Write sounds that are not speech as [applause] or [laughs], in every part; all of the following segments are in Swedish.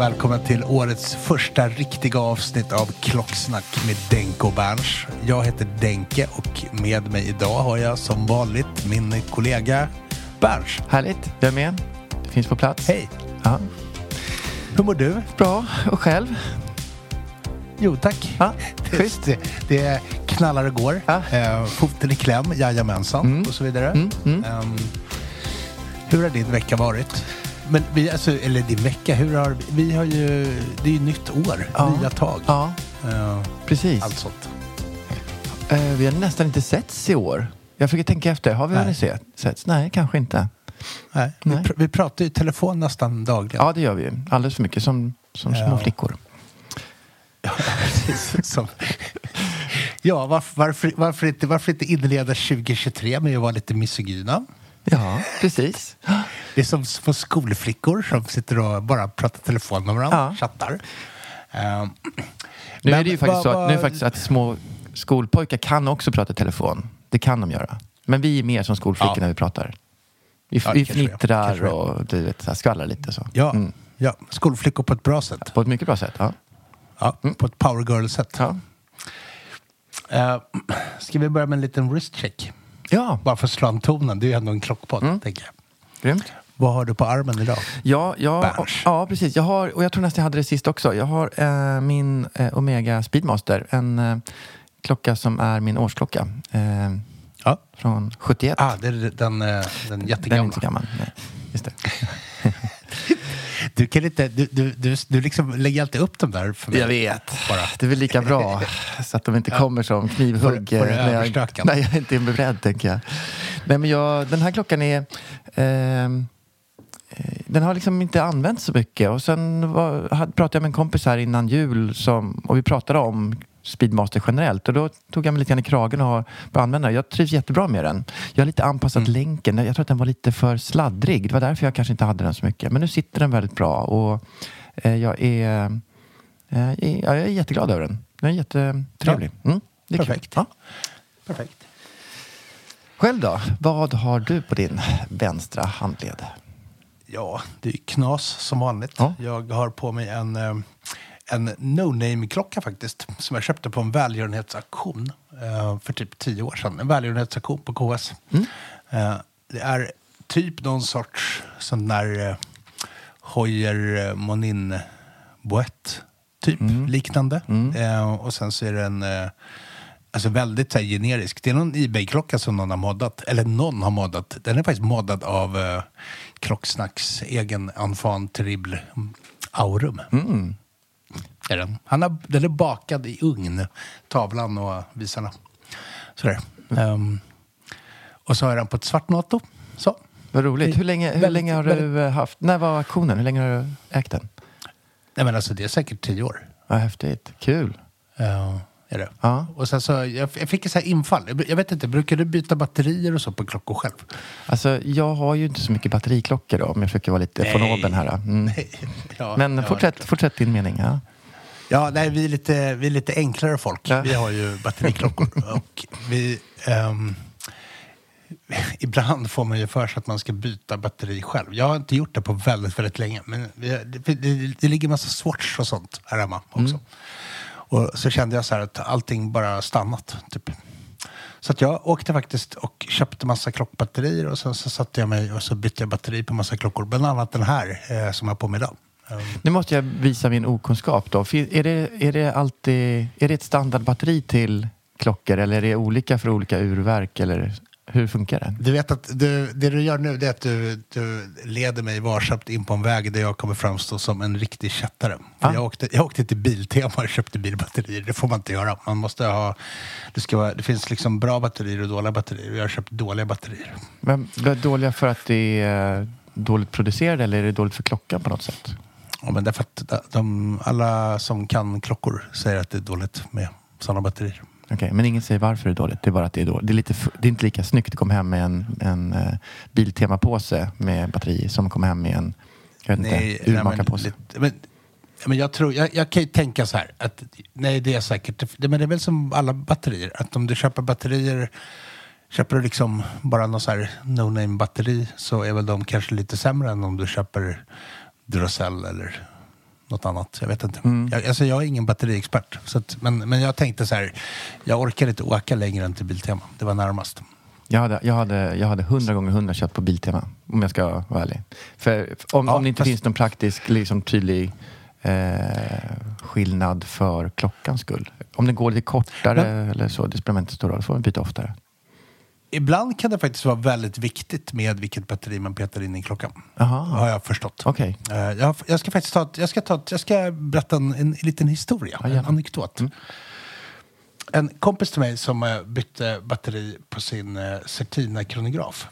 Och välkommen till årets första riktiga avsnitt av Klocksnack med Denke och Berns. Jag heter Denke och med mig idag har jag som vanligt min kollega Berns. Härligt, jag är med. Det finns på plats. Hej! Ja. Hur mår du? Bra, och själv? Jo tack. Ja, [laughs] det, schysst. det, det knallar och går. Ja. Eh, foten i kläm, jajamensan Mm. och så vidare. Mm, mm. Ehm, hur har din vecka varit? Men vi, alltså, eller din vecka, hur har vi har ju, det är ju nytt år, Ja. nya tag. Ja, Eh, precis. allt sånt. Eh, vi har nästan inte setts i år. Jag försöker tänka efter. Har vi Nej. setts? Nej, kanske inte. Nej, vi, Nej. pr- vi pratar ju i telefon nästan dagligen. Ja, det gör vi. Alldeles för mycket. Som, som små Ja. flickor. Precis, som, ja varför, varför, varför, inte, varför inte inleda 2023 med att vara lite misogyna? Ja, [laughs] precis. Det är som små skolflickor som sitter och bara pratar telefon med varandra, Ja. chattar. Ehm, Nu är det ju faktiskt vad- så att, nu är faktiskt att små skolpojkar kan också prata telefon. Det kan de göra. Men vi är mer som skolflickor Ja. när vi pratar. Vi, Ja, vi fnittrar och du vet, skvallrar lite så. ja, Mm. ja, skolflickor på ett bra sätt. På ett mycket bra sätt. Ja. Ja, På ett power girl-sätt. Ja. Uh, ska vi börja med en liten wrist check? Ja, Bara för att slå an tonen. Det är ju ändå en klockpodd, Mm. tänker jag. grymt. Vad har du på armen idag? Ja, ja, Berns. ja, precis. Jag har, och jag tror nästan jag hade det sist också. Jag har eh, min eh, Omega Speedmaster. En eh, klocka som är min årsklocka. Eh, Ja. från 71. Ah, det är den, den, eh, den Den är jättegamla. inte så gammal. Nej, just det. [laughs] Du, kan inte, du, du, du, du liksom lägger alltid upp dem där för mig. Jag vet. Bara. Det är väl lika bra [laughs] så att de inte kommer som knivhugg Får- får eh, när, jag, [laughs] när jag inte är beredd, tänker jag. Nej, men jag, den här klockan är... ehm, eh, den har liksom inte använts så mycket. Och sen var, hade, pratade jag med en kompis här innan jul som, och vi pratade om Speedmaster generellt. Och då tog jag mig lite grann i kragen och har börjat använda den. Jag trivs jättebra med den. Jag har lite anpassat Mm. länken. Jag tror att den var lite för sladdrig. Det var därför jag kanske inte hade den så mycket. Men nu sitter den väldigt bra. Och eh, jag är... Eh, Jag är jätteglad över den. Den är jättetrevlig. Mm, det är. Perfekt. Ja. Perfekt. Själv då? Vad har du på din vänstra handled? Ja, det är knas som vanligt. Ja. Jag har på mig en, eh, en no-name-klocka faktiskt. Som jag köpte på en välgörenhetsaktion eh, för typ tio år sedan. En välgörenhetsaktion på KS. Mm. Eh, det är typ någon sorts sån där eh, Hoyer eh, Monin Boët typ Mm. liknande. Eh, och sen så är den eh, alltså väldigt så här, generisk. Det är någon Ebay-klocka som någon har moddat. Eller någon har moddat. Den är faktiskt moddad av eh, Klocksnacks egen enfant terrible Aurum. Mm. Är den. Han har, den är bakad i ugn, tavlan och visarna. Sådär. Ehm, och så har den på ett svart NATO. Så. Vad roligt. Hur länge, hur Väldigt- länge har du eh, haft... När var auktionen? Hur länge har du ägt den? Nej, men alltså, det är säkert tio år. Vad häftigt. Kul. Ja, är det. Ja. Och sen så, jag, jag fick ett så här infall. Jag, jag vet inte, brukar du byta batterier och så på klockor själv? Alltså, jag har ju inte så mycket batteriklockor då, om jag försöker vara lite von oben här. Mm. [laughs] Ja, Men fortsätt, fortsätt din mening. Ja. Ja, nej, vi är lite, vi är lite enklare folk. Ja. Vi har ju batteriklockor. [laughs] och vi, ehm, [laughs] ibland får man ju för sig att man ska byta batteri själv. Jag har inte gjort det på väldigt, väldigt länge. Men vi, det, det, det ligger massa Swatch och sånt här hemma också. Och så kände jag så här att allting bara stannat. Typ. Så att jag åkte faktiskt och köpte massa klockbatterier och sen så satte jag mig och så bytte jag batteri på massa klockor. Bland annat den här eh, som jag har på mig idag. Ehm, Nu måste jag visa min okunskap då. Är det, är det alltid är det ett standardbatteri till klockor eller är det olika för olika urverk? Eller hur funkar det? Du vet att du, det du gör nu är att du, du leder mig varsamt in på en väg där jag kommer framstå som en riktig kättare. Ah. Jag, åkte, jag åkte till Biltema och köpte bilbatterier. Det får man inte göra. Man måste ha, det, ska vara, det finns liksom bra batterier och dåliga batterier. Jag har köpt dåliga batterier. Men är dåliga för att det är dåligt producerade eller är det dåligt för klockan på något sätt? Ja, men därför att de, alla som kan klockor säger att det är dåligt med sådana batterier. Okej, men ingen säger varför det är dåligt. Det är bara att det är dåligt. Det är, lite, det är inte lika snyggt att komma hem med en, en uh, Biltema-påse med batteri som komma hem med en jag vet inte, urmakarpåse. men, ja, men jag, tror, jag, jag kan ju tänka så här. Att, nej, det är säkert. Det, men det är väl som alla batterier. Att om du köper batterier. Köper du liksom bara någon så här no-name batteri så är väl de kanske lite sämre än om du köper Duracell eller något annat. Jag vet inte. Jag, alltså jag är ingen batteriexpert. Så att, men, men jag tänkte så här. Jag orkar inte åka längre än till Biltema. Det var närmast. Jag hade, jag, hade, jag hade 100 gånger 100 kött på Biltema, om jag ska vara ärlig. För om, Ja, om det inte fast- finns någon praktisk, liksom tydlig eh, skillnad för klockans skull. Om den går lite kortare eller så, det spelar inte så stor roll. Får man byta oftare. Ibland kan det faktiskt vara väldigt viktigt med vilket batteri man petar in i klockan. Jaha. Har jag förstått. Okej. Eh, jag, jag ska faktiskt ta, ett- jag ska, ta, ett- jag ska berätta en, en, liten historia, Ja, en anekdot. En kompis till mig som eh, bytte batteri på sin uh, Certina-kronograf.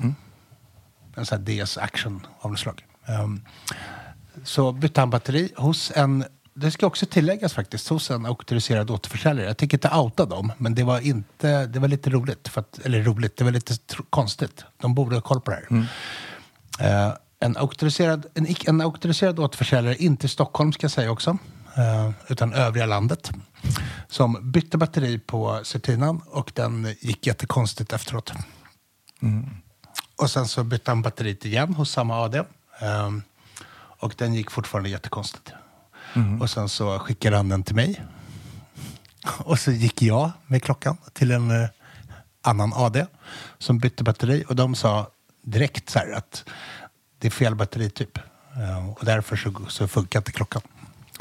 En sån här DS Action av något slag. Ehm, så bytte han batteri hos en, det ska också tilläggas faktiskt, hos en auktoriserad återförsäljare. Jag tänker inte outa dem, men det var, inte, det var lite roligt. Att, eller roligt, det var lite konstigt. De borde ha koll på det här. Eh, en, auktoriserad, en, en auktoriserad återförsäljare, inte i Stockholm ska jag säga också, eh, utan övriga landet, som bytte batteri på Certinan och den gick jättekonstigt efteråt. Och sen så bytte han batteriet igen hos samma AD. eh, och den gick fortfarande jättekonstigt. Och sen så skickade han den till mig. Och så gick jag med klockan till en eh, annan AD som bytte batteri och de sa direkt så här att det är fel batterityp. Eh, och därför så, så funkar inte klockan.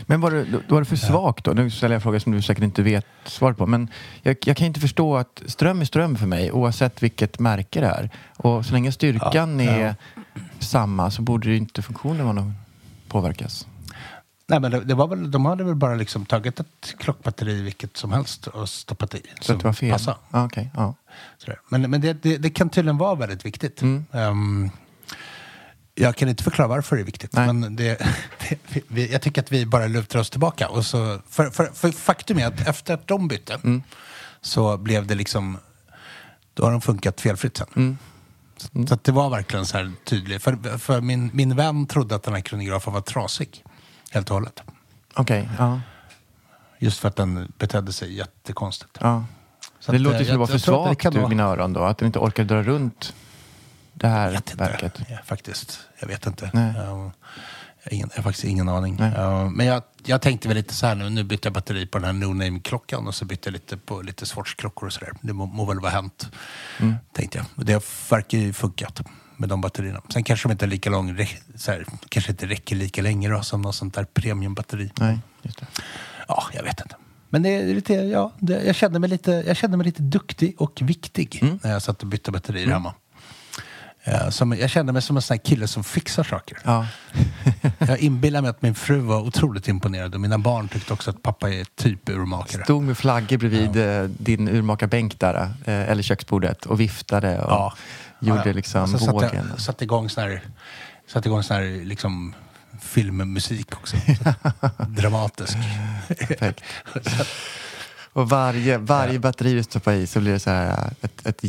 Men var det, var det för svagt då? Nu ställer jag en fråga som du säkert inte vet svaret på. Men jag, jag kan inte förstå att ström är ström för mig oavsett vilket märke det är. Och så länge styrkan Ja, ja. är samma så borde inte funktionen vara någon påverkas. Nej, men det, det var väl, de hade väl bara liksom tagit ett klockbatteri vilket som helst och stoppat i. Så det var fel? passade. Okej, ja. Sådär. Men, men det, det, det kan tydligen vara väldigt viktigt. Mm. Ehm, jag kan inte förklara varför det är viktigt. Nej. Men det, [laughs] det, vi, jag tycker att vi bara lutar oss tillbaka. Och så, för, för, för faktum är att efter att de bytte Mm. så blev det liksom... Då har de funkat felfritt sen. Mm. Så, så det var verkligen så här tydligt. För, för min, min vän trodde att den här kronografen var trasig. Helt och hållet. Okej, ja. Just för att den betedde sig jättekonstigt. ja. Så det att, låter eh, som det var för att det svagt vara- mina öron då. Att den inte orkar dra runt det här Jag verket. Ja, faktiskt. Jag vet inte. Nej. Um, jag, har ingen, jag har faktiskt ingen aning. Uh, men jag, jag tänkte väl lite så här nu. Nu bytte jag batteri på den här no name-klockan och så bytte jag lite på lite Swatch-klockor och sådär. Det må, må väl vara hänt, Mm. tänkte jag. Det verkar ju funkat med de batterierna. Sen kanske de inte är lika lång, så här, kanske inte räcker lika länge då, som något sånt där premiumbatteri. Nej, just det. Ja, jag vet inte. Men det är lite, ja, det, jag, kände mig lite, jag kände mig lite duktig och viktig Mm. när jag satt och bytte batterier hemma. Eh, som, jag kände mig som en sån här kille som fixar saker. Ja. [laughs] Jag inbillar mig att min fru var otroligt imponerad och mina barn tyckte också att pappa är typ urmakare. Stod med flaggor bredvid ja. din urmakarbänk där, eh, eller köksbordet och viftade och ja. gjorde ja, liksom alltså, vågen. Satte, satte igång sån här, satte igång sån här liksom filmmusik också. [laughs] Dramatisk. Perfekt. [laughs] Och varje, varje batteri du stoppar i så blir det så här ett, ett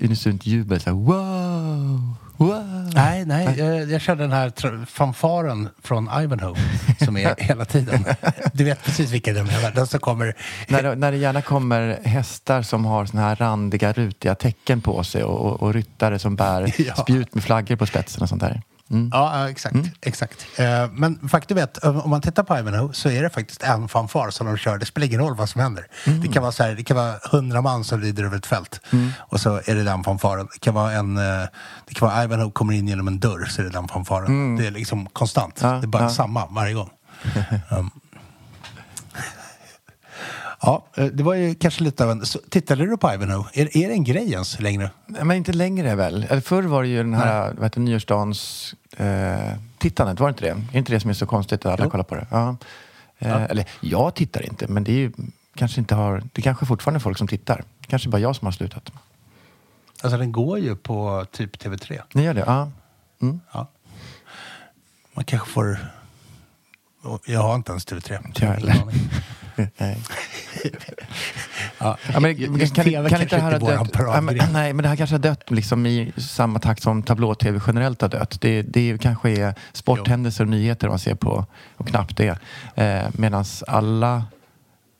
unisont jubel. Så här, wow, wow. Nej, nej. Jag, jag kör den här fanfaren från Ivanhoe som är [laughs] hela tiden. Du vet precis vilken jag menar. Den som kommer... när, det, när det gärna kommer hästar som har såna här randiga, rutiga tecken på sig och, och, och ryttare som bär [laughs] ja. spjut med flaggor på spetsen och sånt där. Mm. Ja, exakt. Mm. exakt. Uh, men faktum är att om man tittar på Ivanhoe så är det faktiskt en fanfar som de kör. Det spelar ingen roll vad som händer. Mm. Det kan vara så här, det kan vara hundra man som rider över ett fält mm. och så är det den fanfaren. Det kan vara en, uh, det kan vara Ivanhoe kommer in genom en dörr så är det den fanfaren. Mm. Det är liksom konstant. Ja, det är bara ja. samma varje gång. [laughs] um, Ja, eh, det var ju kanske lite av en... Så, tittade du på Ivanhoe? Är, är det en grej ens längre? Men inte längre väl. Eller förr var det ju den här vad heter, nyårsdagens eh, tittandet, var det inte det? Är inte det som är så konstigt att alla jo. kollar på det? Ja. Eh, ja. Eller jag tittar inte, men det är ju kanske inte har... Det är kanske fortfarande folk som tittar. Kanske bara jag som har slutat. Alltså den går ju på typ TV3. Den gör det? Ja. Mm. ja. Man kanske får... Jag har inte ens TV3. Jag Nej. [laughs] ja, men, kan, kan, kan inte det här ha dött? Ja, men, nej, men det här kanske har dött liksom i samma takt som tablå-tv generellt har dött. Det, det kanske är sporthändelser och nyheter man ser på och knappt det. Eh, Medan alla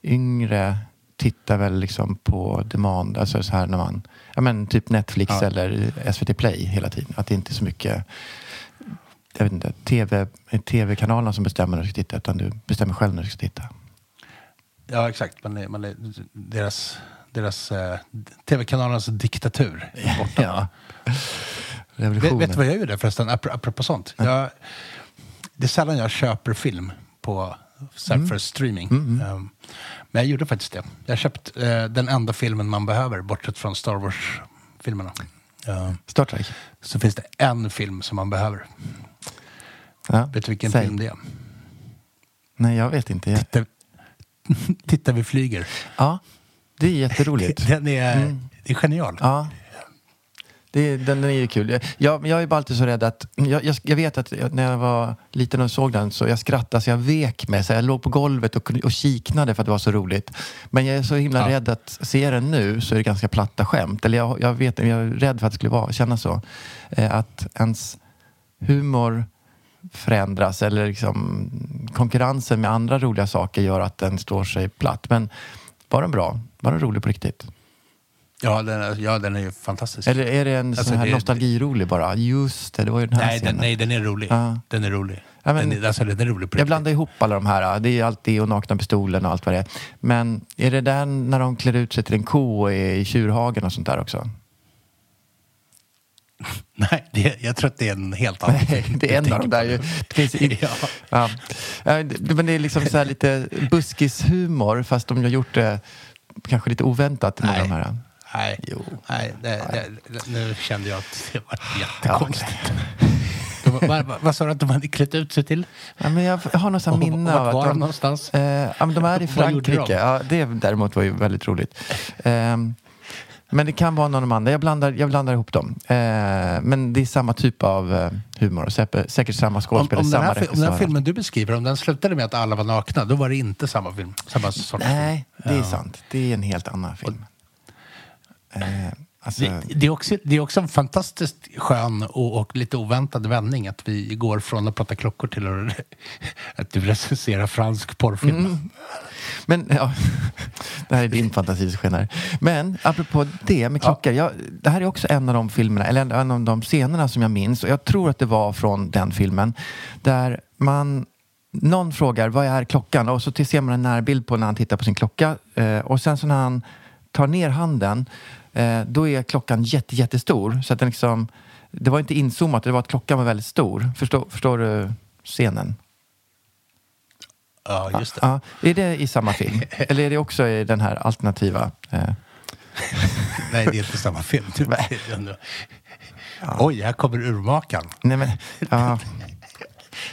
yngre tittar väl liksom på demand, alltså så här när man, ja men typ Netflix ja. eller SVT Play hela tiden. Att det inte är så mycket jag vet inte, TV, tv-kanalerna som bestämmer när du ska titta utan du bestämmer själv när du ska titta. Ja, exakt. Man är, man är, deras deras eh, tv-kanalernas diktatur är [laughs] borta. ja. Vet, vet du vad jag gjorde förresten, apropå sånt? Jag, det är sällan jag köper film på, mm. för streaming. Mm, mm. Um, men jag gjorde faktiskt det. Jag har köpt uh, den enda filmen man behöver, bortsett från Star Wars-filmerna. Uh, Star Trek? Så finns det en film som man behöver. Ja. Vet du vilken Säg. film det är? Nej, jag vet inte. Jag... Titta, [laughs] Titta vi flyger. Ja, det är jätteroligt. [laughs] Den är, mm. det är genial. Ja. Det, den, den är ju kul. Jag, jag är bara alltid så rädd att... Jag, jag, jag, vet att när jag var liten och såg den så jag skrattade så jag vek mig. Så jag låg på golvet och, och kiknade för att det var så roligt. Men jag är så himla ja. rädd att se den nu så är det ganska platta skämt. Eller jag, jag, vet, jag är rädd för att det skulle vara, kännas så. Eh, att ens humor förändras eller liksom konkurrensen med andra roliga saker gör att den står sig platt. Men var den bra? Var den rolig på riktigt? Ja, den är, ja, den är ju fantastisk. Eller är det en alltså, sån här nostalgirolig bara? Just det, det var ju den här nej, scenen. Den, nej, den är rolig. Ja. Den är rolig. Ja, men, den, alltså, den är rolig på Jag blandar ihop alla de här. Det är allt det och Nakna Pistolen och allt vad det är. Men är det den när de klär ut sig till en ko i tjurhagen och sånt där också? [laughs] Nej, det, jag tror att det är en helt annan Nej, det är en av de där ju. [laughs] Ja. Ja. Men det är liksom så lite buskishumor fast de har gjort det kanske lite oväntat. Nej. De här. Nej, jo. Nej det, det, nu kände jag att det var jättekonstigt. Ja, okay. vad, sa du att de hade klätt ut sig till? Ja, men jag, jag har någon minne av att var de, någonstans? Eh, ja, de är i [laughs] Frankrike. Ja, det däremot var ju väldigt roligt. Eh, men det kan vara någon av de andra. Jag blandar, jag blandar ihop dem. Eh, men det är samma typ av eh, humor. Säkert, säkert samma skådespelare, om, om, samma här, om den här filmen du beskriver, om den slutade med att alla var nakna, då var det inte samma film? Samma sorts Nej, film. det är ja. sant. Det är en helt annan film. Och, eh, alltså... det, det, är också, det är också en fantastiskt skön och, och, lite oväntad vändning att vi går från att prata klockor till att, [laughs] att du recenserar fransk porrfilm. Mm. Men ja, [laughs] det här är din fantasi som skenar. Men apropå det med klockor. Ja. Jag, det här är också en av de filmerna, eller en av de scenerna som jag minns. Och jag tror att det var från den filmen. Där man någon frågar vad är klockan? Och så ser man en närbild på när han tittar på sin klocka. Eh, och sen så när han tar ner handen, eh, då är klockan jätte, jättestor. Så att den liksom, det var inte inzoomat, det var att klockan var väldigt stor. Förstår, förstår du scenen? Ja, just det. Ja, är det i samma film? [laughs] Eller är det också i den här alternativa? Eh... [laughs] Nej, det är inte samma film. [laughs] Ja. Oj, här kommer urmakaren. Nej, men, ja.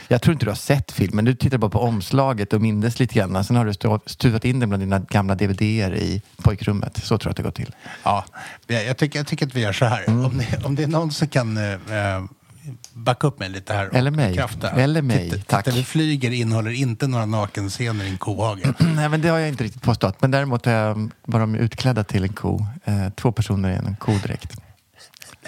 Jag tror inte du har sett filmen. Du tittade bara på omslaget och mindes lite grann. Sen har du stuvat in den bland dina gamla DVD-er i pojkrummet. Så tror jag att det går till. Ja, jag, jag, tycker, jag tycker att vi gör så här. Mm. Om, det, om det är någon som kan eh, backa upp mig lite här. Eller mig. bekräfta. Eller mig, Titta- tack. Titta vi flyger innehåller inte några nakenscener i en kohage. [clears throat] Nej, men det har jag inte riktigt påstått. Men däremot är var de utklädda till en ko. Eh, två personer i en kodräkt.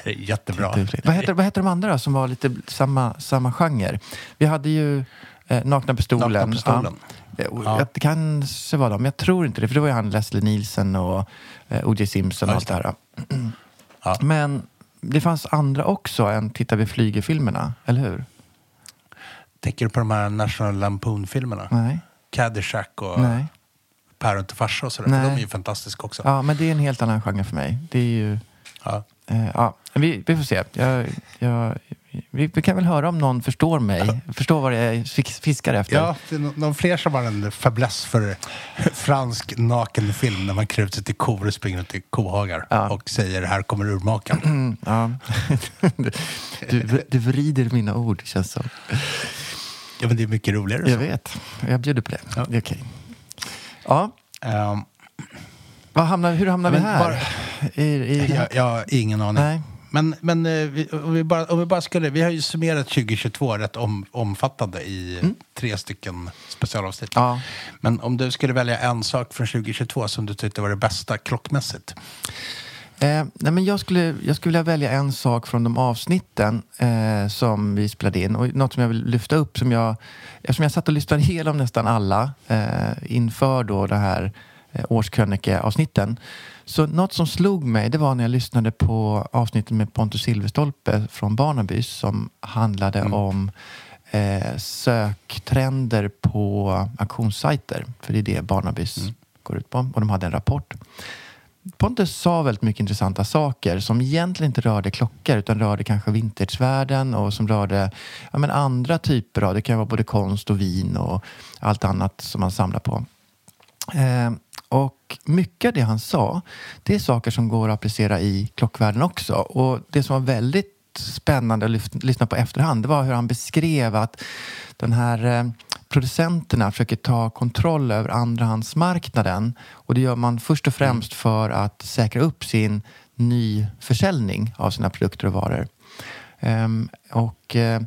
Jättebra. Vad heter, vad heter de andra då, som var lite samma, samma genre? Vi hade ju eh, Nakna Pistolen. Nakna Pistolen. Ja. Eh, Ja. Det kanske var de, men jag tror inte det. För det var ju han Leslie Nielsen och eh, O.J. Simpson och allt det här. Ja. Men det fanns andra också än Titta vi flyger-filmerna, eller hur? Tänker du på de här National Lampoon-filmerna? Nej. Caddyshack och Nej. Päron till farsa och sådär. Nej. De är ju fantastiska också. Ja, men det är en helt annan genre för mig. Det är ju... Ja. Eh, ja, vi, vi får se. Jag, jag, vi, vi kan väl höra om någon förstår mig, förstår vad jag fiskar efter. Ja, det är nå- någon fler som har en fäbless för fransk nakenfilm när man klär ut sig till kor och springer i kohagar Ja. och säger här kommer urmakaren. Mm, [clears throat] ja. [laughs] du, du vrider mina ord, känns som. Ja, men det är mycket roligare Jag så. vet. Jag bjuder på det. Ja. Det är okej. Ja, vad hamnar, hur hamnar vi här? bara- I, i, jag, jag har ingen aning. Nej. Men, men eh, vi, om, vi bara, om vi bara skulle, vi har ju summerat 2022 rätt om, omfattande i tre stycken specialavsnitt. Mm. Ja. Men om du skulle välja en sak från 2022 som du tyckte var det bästa klockmässigt. Eh, nej men jag, skulle, jag skulle vilja välja en sak från de avsnitten eh, som vi spelade in och något som jag vill lyfta upp som jag, eftersom jag satt och lyssnade igenom nästan alla eh, inför då det här årskrönikeavsnitten. Så något som slog mig det var när jag lyssnade på avsnittet med Pontus Silverstolpe från Barnabys som handlade om eh, söktrender på auktionssajter. För det är det Barnabys går ut på. Och de hade en rapport. Pontus sa väldigt mycket intressanta saker som egentligen inte rörde klockor utan rörde kanske vintagevärlden och som rörde ja, men andra typer av, det kan vara både konst och vin och allt annat som man samlar på. Eh, och mycket av det han sa, det är saker som går att applicera i klockvärlden också. Och det som var väldigt spännande att lyssna på efterhand, det var hur han beskrev att den här eh, producenterna försöker ta kontroll över andrahandsmarknaden. Och det gör man först och främst för att säkra upp sin nyförsäljning av sina produkter och varor. Ehm, och eh,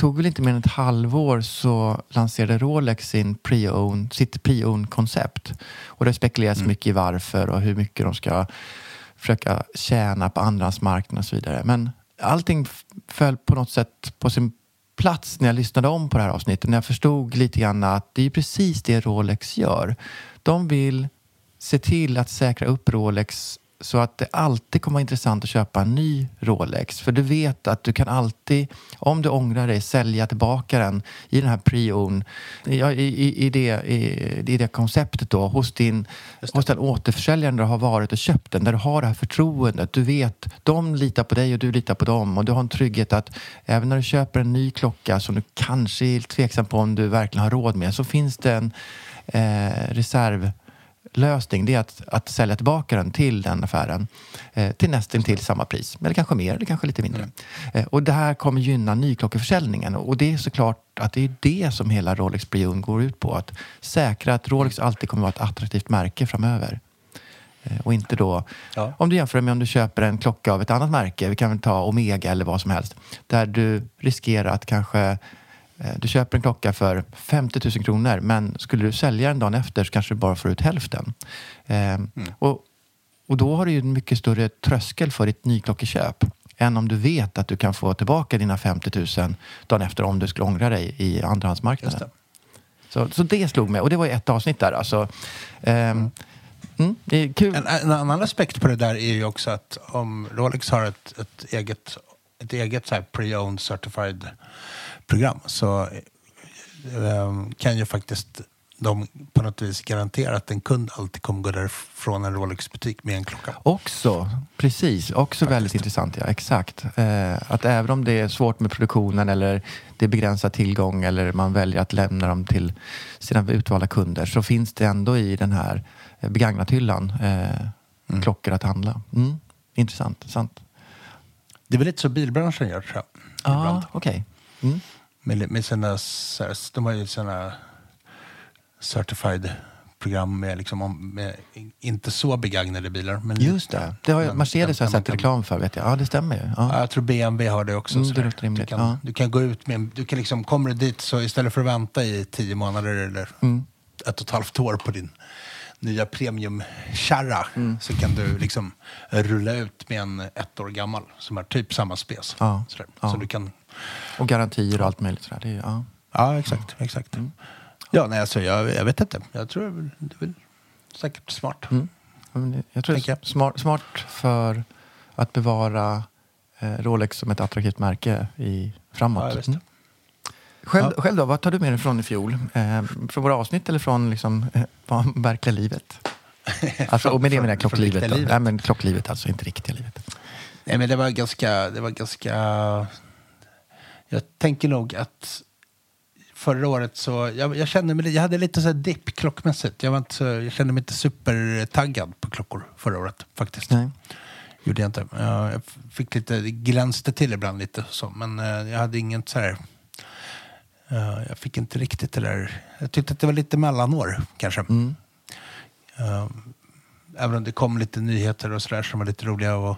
tog väl inte mer än ett halvår så lanserade Rolex sin pre-owned, sitt pre-owned-koncept. Och det spekuleras mycket i varför och hur mycket de ska försöka tjäna på andrahandsmarknaden och så vidare. Men allting föll på något sätt på sin plats när jag lyssnade om på det här avsnittet. När jag förstod lite grann att det är precis det Rolex gör. De vill se till att säkra upp Rolex så att det alltid kommer vara intressant att köpa en ny Rolex. För du vet att du kan alltid, om du ångrar dig, sälja tillbaka den i den här pre-own, ja, i, i, i, det, i, det konceptet då, hos, din, hos den återförsäljaren du har varit och köpt den, där du har det här förtroendet. Du vet, de litar på dig och du litar på dem och du har en trygghet att även när du köper en ny klocka som du kanske är tveksam på om du verkligen har råd med så finns det en eh, reserv lösning det är att, att sälja tillbaka den till den affären eh, till nästan till samma pris. Eller kanske mer, eller kanske lite mindre. Eh, och det här kommer gynna nyklockeförsäljningen. Och det är såklart att det är det som hela Rolex Brion går ut på. Att säkra att Rolex alltid kommer vara ett attraktivt märke framöver. Eh, och inte då, Ja. om du jämför med om du köper en klocka av ett annat märke, vi kan väl ta Omega eller vad som helst, där du riskerar att kanske Du köper en klocka för 50 000 kronor men skulle du sälja den dagen efter så kanske du bara får ut hälften. Eh, och, och då har du ju en mycket större tröskel för ditt nyklockeköp än om du vet att du kan få tillbaka dina 50 000 dagen efter om du skulle ångra dig i andrahandsmarknaden. Just Så, så det slog mig och det var ju ett avsnitt där. Alltså, ehm, mm, det kul. En, en annan aspekt på det där är ju också att om Rolex har ett, ett eget, ett eget pre-owned certified program så eh, kan ju faktiskt de på något vis garantera att en kund alltid kommer gå därifrån en Rolex-butik med en klocka. Också, precis. Också väldigt intressant, ja. Exakt. Eh, att även om det är svårt med produktionen eller det är begränsad tillgång eller man väljer att lämna dem till sina utvalda kunder så finns det ändå i den här eh, begagnat-hyllan eh, klockor att handla. Mm. Intressant. Sant. Det är väl lite så bilbranschen gör tror jag. Ja, ibland. okej. Mm. Med, med sina, de har ju såna certified program med, liksom, om- med inte så begagnade bilar. Men Just det. det har, men- Mercedes har jag sett reklam för. Vet jag. Ja, det stämmer ju. Ja, Ja. jag tror BMW har det också. Mm, det låter rimligt, Du kan, ja. du kan gå ut med, en- du kan liksom, kommer du dit så istället för att vänta i tio månader eller Mm. ett och ett halvt år på din nya premiumkärra Mm. så kan du liksom rulla ut med en ett år gammal som är typ samma spes. Ja, ja. Så du kan, Och garantier och allt möjligt. Sådär. Det är, ja. ja, exakt. exakt. Mm. Ja, nej, alltså, jag, jag vet inte. Jag tror det är väl- säkert smart. Mm. Jag tror det är smart, smart för att bevara eh, Rolex som ett attraktivt märke i, framåt. Ja. Mm. Själv, Ja. själv då, vad tar du med dig från i fjol? Eh, från våra avsnitt eller från liksom, eh, verkliga livet? [laughs] Alltså, och med det menar jag klocklivet. livet. Nej, men klocklivet alltså, inte riktiga livet. Nej, men det var ganska... Det var ganska... Jag tänker nog att förra året så... Jag, jag kände mig, jag hade lite så här dipp klockmässigt. Jag, var inte så, jag kände mig inte supertaggad på klockor förra året faktiskt. Nej. Gjorde jag inte. Ja, Jag fick lite, glänste till ibland lite så. Men eh, jag hade inget så här... eh, jag fick inte riktigt det där... Jag tyckte att det var lite mellanår kanske. Mm. Eh, även om det kom lite nyheter och sådär som var lite roliga. Och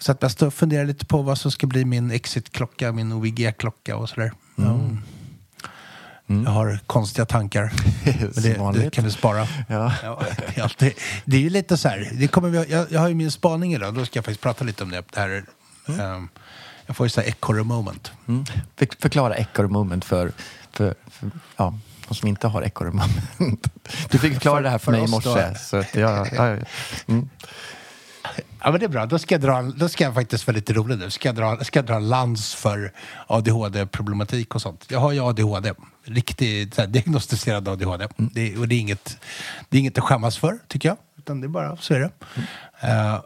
jag satt mest och funderade lite på vad som ska bli min Exit-klocka, min OVG-klocka och sådär. Mm. Ja. Jag har konstiga tankar. [laughs] Men det, det kan du spara. Ja. Ja, det, är alltid, det är ju lite så här. Det kommer vi, jag, jag har ju min spaning idag. Då ska jag faktiskt prata lite om det. det här, ehm, jag får ju så här ekorre moment. Mm. För, förklara ekorre moment för, för, för ja, de som inte har ekorre moment. [laughs] Du fick förklara För- det här för, för mig i morse. då. Så att jag. Mm. Ja, men det är bra. Då ska jag, dra, då ska jag faktiskt vara lite rolig nu. Ska jag dra, ska jag dra lans för ADHD-problematik och sånt. Jag har ju ADHD. Riktigt här, diagnostiserad ADHD. Det, och det är, inget, det är inget att skämmas för, tycker jag. Utan det är bara så är det. Eh,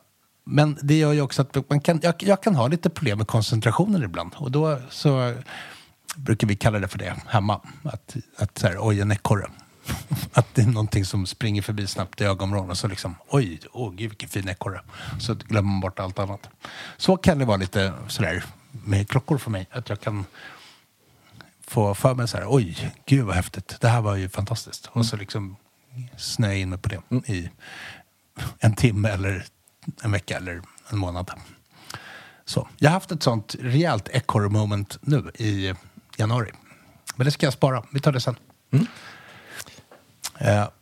men det gör ju också att man kan, jag, jag kan ha lite problem med koncentrationen ibland. Och då så brukar vi kalla det för det hemma. Att, att så här, oj, en ekorre. [laughs] Att det är någonting som springer förbi snabbt i ögonvrån och så liksom, oj, åh gud vilken fin ekorre. Så glömmer man bort allt annat. Så kan det vara lite sådär med klockor för mig. Att jag kan få för mig så här, oj, gud vad häftigt. Det här var ju fantastiskt. Och så liksom snöa in mig på det i en timme eller en vecka eller en månad. Så. Jag har haft ett sånt rejält ekorre moment nu i januari. Men det ska jag spara. Vi tar det sen. Eh,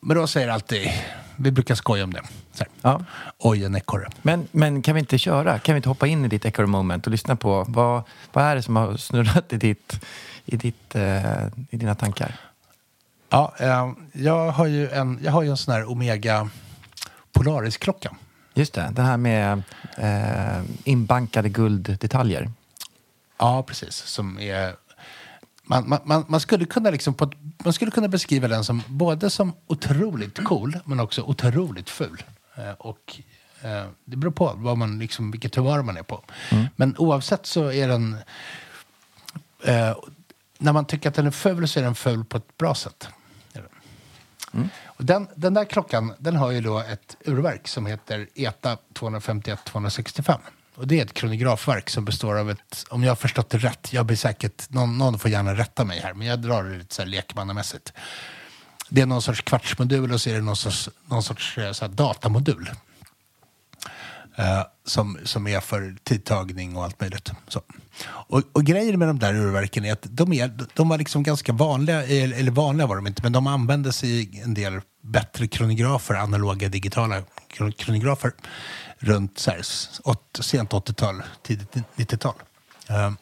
men då säger alltid, vi brukar skoja om det. Så. Ja. Oj, en ekorre. Men, men kan vi inte köra? Kan vi inte hoppa in i ditt ekorre moment och lyssna på vad, vad är det som har snurrat i, ditt, i, ditt, eh, i dina tankar? Ja, eh, jag har ju en, jag har ju en sån här Omega Polaris-klocka. Just det, den här med eh, inbankade gulddetaljer. Ja, precis. Som är... Man, man, man, skulle kunna liksom på, man skulle kunna beskriva den som både som otroligt cool men också otroligt ful. Eh, och eh, det beror på vad man liksom, vilket humör man är på. Men oavsett så är den... Eh, när man tycker att den är ful så är den ful på ett bra sätt. Den. Och den, den där klockan den har ju då ett urverk som heter ETA 251-265. Och det är ett kronografverk som består av ett, om jag har förstått det rätt, jag blir säkert, någon, någon får gärna rätta mig här, men jag drar det lite så här lekmannamässigt. Det är någon sorts kvartsmodul och så är det någon sorts, någon sorts eh, så här datamodul. Uh, som, som är för tidtagning och allt möjligt. Så. Och, och grejen med de där urverken är att de, är, de var liksom ganska vanliga, eller vanliga var de inte, men de användes i en del bättre kronografer, analoga digitala kronografer runt så här, åt, sent 80-tal, tidigt 90-tal. Eh,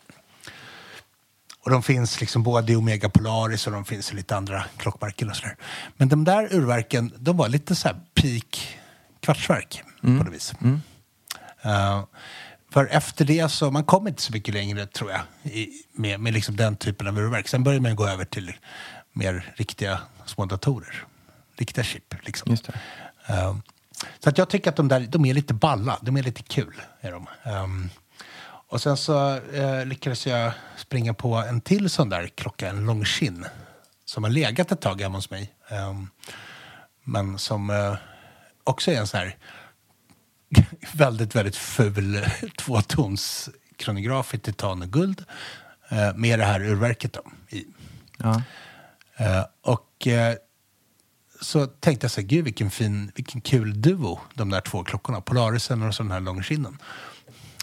och de finns liksom både i Omega Polaris och de finns i lite andra och sådär. Men de där urverken, de var lite så här peak kvartsverk på något vis. Eh, för efter det så, man kom inte så mycket längre tror jag i, med, med liksom den typen av urverk. Sen började man gå över till mer riktiga små datorer. Riktiga chip liksom. Just det. Eh, så att jag tycker att de där, de är lite balla, de är lite kul. Är de. Ehm, och sen så uh, lyckades jag springa på en till sån där klocka, en Longines. Som har legat ett tag hemma hos mig. Ehm, men som eh, också är en sån här [laughs] väldigt, väldigt ful [laughs] tvåtons kronograf i titan och guld. eh, med det här urverket då, i. Ja. Och så tänkte jag så här, gud vilken fin, vilken kul duo, de där två klockorna, Polarisen och så den här Longines.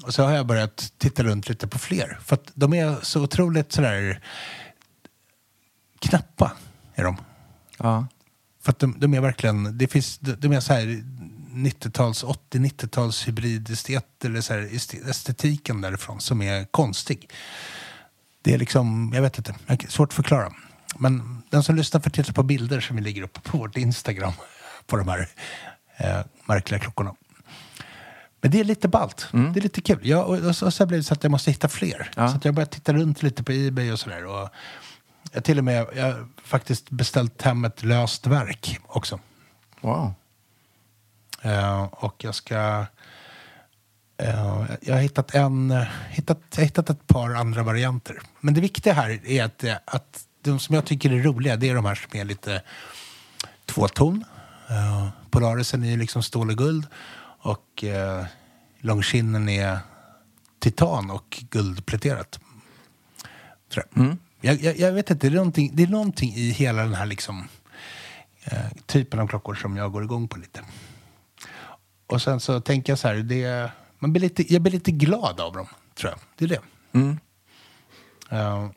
Och så har jag börjat titta runt lite på fler. För att de är så otroligt sådär knappa, är de. Ja. För att de, de är verkligen, det finns, de, de är så här 90-tals, 80-90-tals hybridestet, eller så här est- estetiken därifrån som är konstig. Det är liksom, jag vet inte, svårt att förklara. Men den som lyssnar får titta på bilder som vi lägger upp på vårt Instagram på de här eh, märkliga klockorna. Men det är lite ballt. Det är lite kul. Jag, och, och, så, och så blev det så att jag måste hitta fler. Ja. Så att jag började titta runt lite på Ebay och sådär. Och jag till och med jag faktiskt beställt hem ett löst verk också. Wow. Eh, och jag ska... eh, jag har hittat, en, hittat, jag har hittat ett par andra varianter. Men det viktiga här är att, att de som jag tycker är roliga, det är de här som är lite tvåton. Uh, Polarisen är ju liksom stål och guld. Och uh, Longinen är titan och guldpläterat. Sådär. Jag, jag, jag vet inte, det är, någonting, det är någonting i hela den här liksom, eh, typen av klockor som jag går igång på lite. Och sen så tänker jag så här, det, man blir lite, jag blir lite glad av dem, tror jag. Det är det. Eh,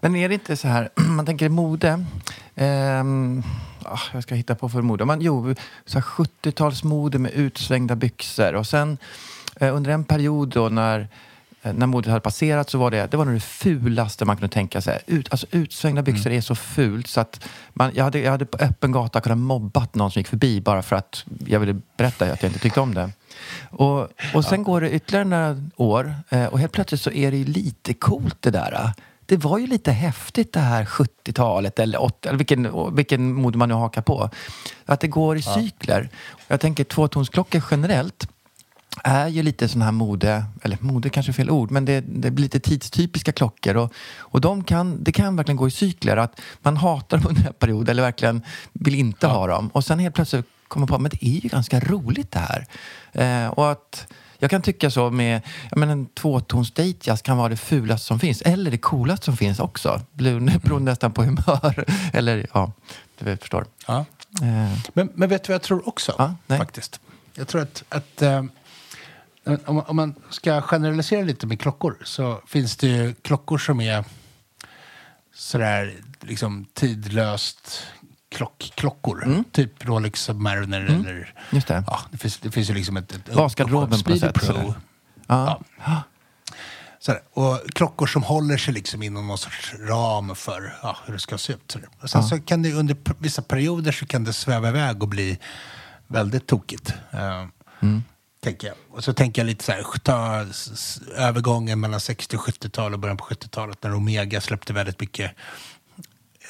Men är det inte så här, [clears throat] man tänker mode. ehm, ah, jag ska hitta på för mode. Man, jo, så här 70-talsmode med utsvängda byxor. Och sen eh, under en period då när, eh, när modet hade passerat så var det, det var nog det fulaste man kunde tänka sig. Ut, alltså, utsvängda byxor är så fult så att man, jag, hade, jag hade på öppen gata kunnat mobbat någon som gick förbi bara för att jag ville berätta att jag inte tyckte om det. Och, och sen går det ytterligare några år eh, och helt plötsligt så är det ju lite coolt det där. Det var ju lite häftigt det här 70-talet eller 80 eller vilken, vilken mode man nu hakar på. Att det går i cykler. Jag tänker tvåtonsklockor generellt är ju lite sån här mode, eller mode kanske är fel ord, men det, det blir lite tidstypiska klockor och, och de kan, det kan verkligen gå i cykler. Att man hatar dem [laughs] under en period eller verkligen vill inte ha dem och sen helt plötsligt kommer på att det är ju ganska roligt det här. Eh, och att jag kan tycka så med, menar en tvåtons datejazz kan vara det fulaste som finns, eller det coolaste som finns också. Beroende [laughs] beroende nästan på humör. [laughs] eller ja, du förstår. ja. Eh, Men, men vet du vad jag tror också? Ja, faktiskt. Jag tror att, att eh, om, man- om man ska generalisera lite med klockor så finns det ju klockor som är sådär liksom tidlöst klock, klockor. Typ Rolex Submariner eller... Mm. Just det. Ja, det, finns, det finns ju liksom ett... ett Basgarderoben på något sätt, Pro. sådär. Ja. Sådär. Och klockor som håller sig liksom inom någon sorts ram för ja, hur det ska se ut. Sådär. Och sen så kan det under vissa perioder så kan det sväva iväg och bli väldigt tokigt. eh, Tänker jag. Och så tänker jag lite så här, ta övergången mellan 60 och 70-tal och början på 70-talet när Omega släppte väldigt mycket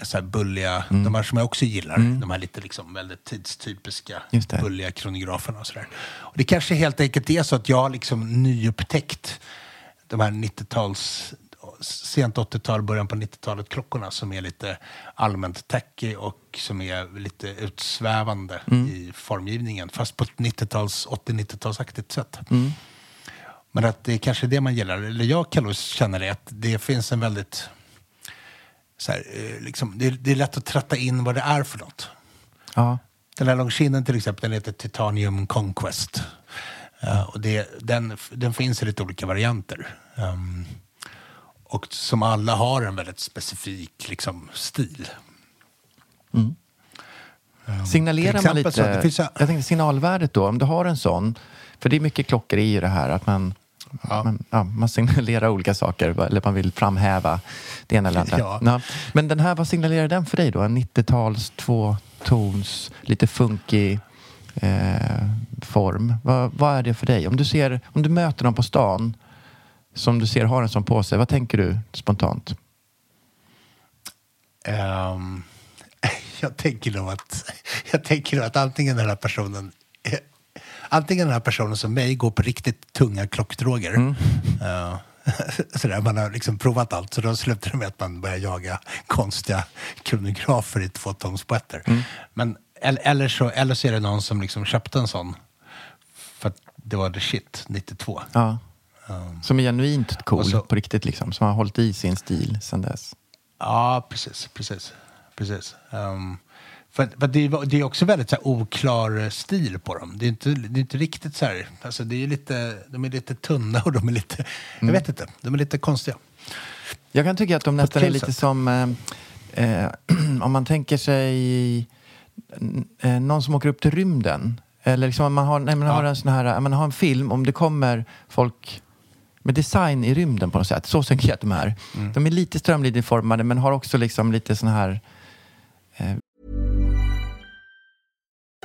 så här bulliga, de här som jag också gillar, de här lite liksom väldigt tidstypiska bulliga kronograferna och sådär. Och det kanske helt enkelt är så att jag har liksom nyupptäckt de här 90-tals, sent 80-tal, början på 90-talet klockorna som är lite allmänt tacky och som är lite utsvävande i formgivningen. Fast på ett 90-tals, 80-90-talsaktigt sätt. Men att det är kanske det man gillar. Eller jag kan nog känna det, att det finns en väldigt... Så här, eh, liksom, det, är, det är lätt att tratta in vad det är för något. Ja. Den här Longinen till exempel, den heter Titanium Conquest. Eh, och det, den, den finns i lite olika varianter. Ehm, och som alla har en väldigt specifik liksom, stil. Signalerar Till man exempel lite... så, det finns Jag tänkte signalvärdet då, om du har en sån. För det är mycket klockor i det här att man, man, ja, man signalerar olika saker eller man vill framhäva det ena eller andra. Ja. Men den här, vad signalerar den för dig då? En 90-tals, tvåtons, lite funky eh, form. Vad, vad är det för dig? Om du, ser, om du möter någon på stan som du ser har en sån på sig, vad tänker du spontant? Ehm, [laughs] jag tänker nog att, [laughs] jag tänker nog att antingen den här personen Antingen den här personen som mig går på riktigt tunga klockdroger. Eh, [laughs] sådär, man har liksom provat allt, så då slutar det med att man börjar jaga konstiga kronografer i tvåtonspoetter. Men, eller, eller, så, eller så är det någon som liksom köpte en sån för att det var the shit 92. Ja. Som är genuint cool så- på riktigt liksom. Som har hållit i sin stil sedan dess. Ja, precis. precis, precis. Um, för, för det, är, det är också väldigt så här, oklar eh, stil på dem. Det är inte, det är inte riktigt så här... Alltså, det är lite, de är lite tunna och de är lite... Jag vet inte. De är lite konstiga. Jag kan tycka att de nästan är lite sätt. som eh, eh, [clears throat] om man tänker sig eh, någon som åker upp till rymden. Eller liksom om man har, nej, man har en sån här, man har en film, om det kommer folk med design i rymden på något sätt. Så tänker jag att de är. Mm. De är lite strömlinjeformade men har också liksom lite sån här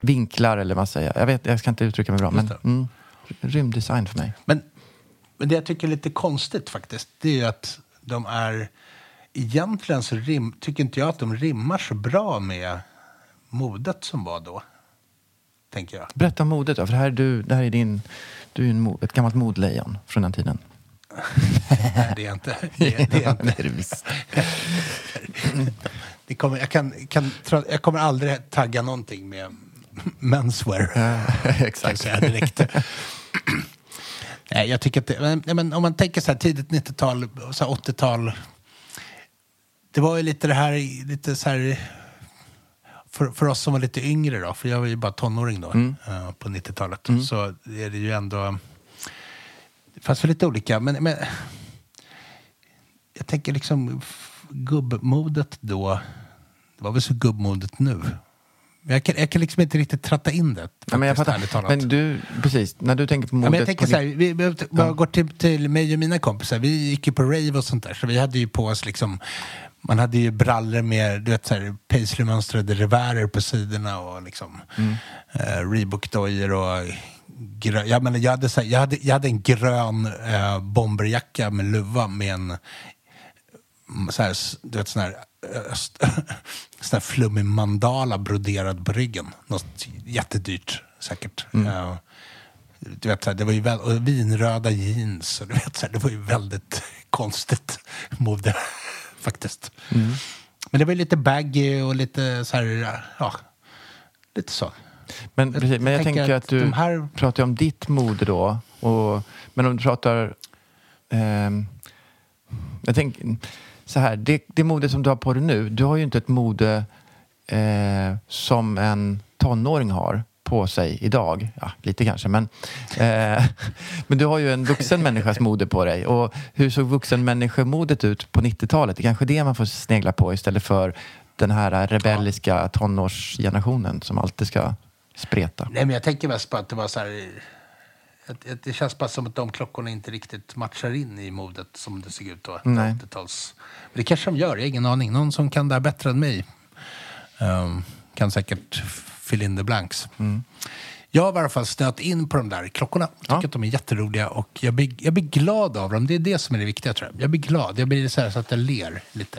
Vinklar eller vad man säger. Jag, vet, jag ska inte uttrycka mig bra men mm, rymddesign för mig. Men, men det jag tycker är lite konstigt faktiskt, det är ju att de är... Egentligen så rim, tycker inte jag att de rimmar så bra med modet som var då. Tänker jag. Berätta om modet då, för det här är du, det här är din, du är en, ett gammalt modlejon från den tiden. [laughs] Nej, det är jag inte. Det, är- det är [laughs] det inte. är det visst. Det kommer, jag, kan, kan, jag kommer aldrig tagga någonting med menswear. Kan jag [laughs] Exakt. säga direkt. Nej, jag tycker att det, men, men om man tänker så här tidigt 90-tal, så här 80-tal. Det var ju lite det här, lite så här för, för oss som var lite yngre då, för jag var ju bara tonåring då eh, på 90-talet. Så är det ju ändå, det fanns väl lite olika, men, men jag tänker liksom gubbmodet då, det var väl så gubbmodet nu. Men jag kan, jag kan liksom inte riktigt tratta in det. Ja, men jag faktiskt, fattar. Men du, precis, när du tänker på Ja, modet... men jag tänker på så här, vi, vi, vi jag går till, till mig och mina kompisar, vi gick ju på rave och sånt där, så vi hade ju på oss liksom, man hade ju brallor med, du vet så här, paisley-mönstrade revärer på sidorna och liksom Mm. eh, Reebok-dojor och grö, jag, menar, jag, hade, så här, jag, hade, jag hade en grön eh, bomberjacka med luva med en så här, du vet, sån här, [laughs] sån här flummig mandala broderad på ryggen. Något jättedyrt säkert. Eh, du vet, så här, det var ju väl, och vinröda jeans. Och du vet, så här, det var ju väldigt [laughs] konstigt mode [laughs] faktiskt. Men det var ju lite baggy och lite så här, ja, lite så. Men, precis, men jag tänker tänker att att du här- pratar om ditt mode då. Och, men om du pratar... ehm, jag tänker så här, det, det mode som du har på dig nu, du har ju inte ett mode eh, som en tonåring har på sig idag. Ja, lite kanske, men, eh, [laughs] men du har ju en vuxen människas mode på dig. Och hur såg vuxenmänniskomodet ut på 90-talet? Det är kanske det man får snegla på istället för den här rebelliska tonårsgenerationen som alltid ska spreta. Nej, men jag tänker mest på att det var så här att Det känns bara som att de klockorna inte riktigt matchar in i modet som det såg ut då. Nej. 80-tals. Men det kanske de gör, jag har ingen aning. Någon som kan det här bättre än mig ehm, kan säkert fill in the blanks. Jag har i alla fall snöat in på de där klockorna. Jag tycker Ja. att de är jätteroliga och jag blir, jag blir glad av dem. Det är det som är det viktiga tror jag. Jag blir glad. Jag blir så, här så att jag ler lite.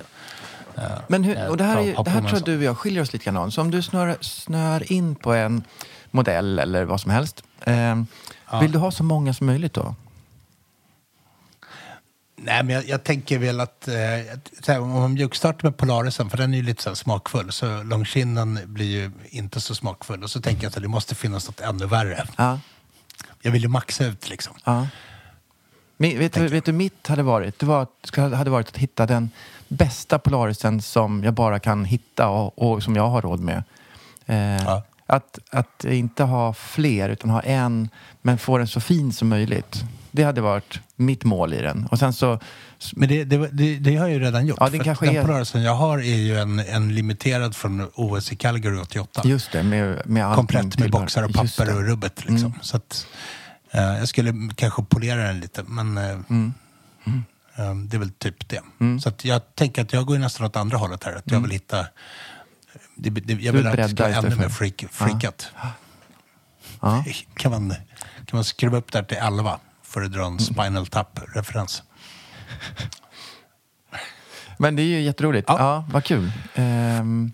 Men hur, och det här, är, ha på det här tror jag du och jag skiljer oss lite grann åt. Så om du snör, snör in på en modell eller vad som helst. Eh, Vill du ha så många som möjligt då? Nej, men jag, jag tänker väl att, eh, här, om man mjukstartar med Polarisen, för den är ju lite så smakfull, så långskinnen blir ju inte så smakfull. Och så tänker jag att det måste finnas något ännu värre. Ja. Jag vill ju maxa ut liksom. ja. Men, vet, du, vet du, mitt hade varit, det var, hade varit att hitta den bästa Polarisen som jag bara kan hitta och, och som jag har råd med. Eh, Ja. Att, att inte ha fler, utan ha en, men få den så fin som möjligt. Det hade varit mitt mål i den. Och sen så... Men det, det, det, det har jag ju redan gjort. Ja, det kanske den är- rörelsen jag har är ju en, en limiterad från OS i Calgary 88. Just det, med, med Komplett med boxar och papper och rubbet. Liksom. Mm. Så att, eh, jag skulle kanske polera den lite, men eh, Mm. eh, det är väl typ det. Så att jag tänker att jag går nästan åt andra hållet här. Att jag vill hitta... Det, det, jag vill att det ska vara ännu mer freak, freakat. Ja. [laughs] Kan, man, kan man skruva upp där till 11 för att dra Mm. en Spinal Tap-referens? Men det är ju jätteroligt. Ja, Ja. vad kul. Ehm,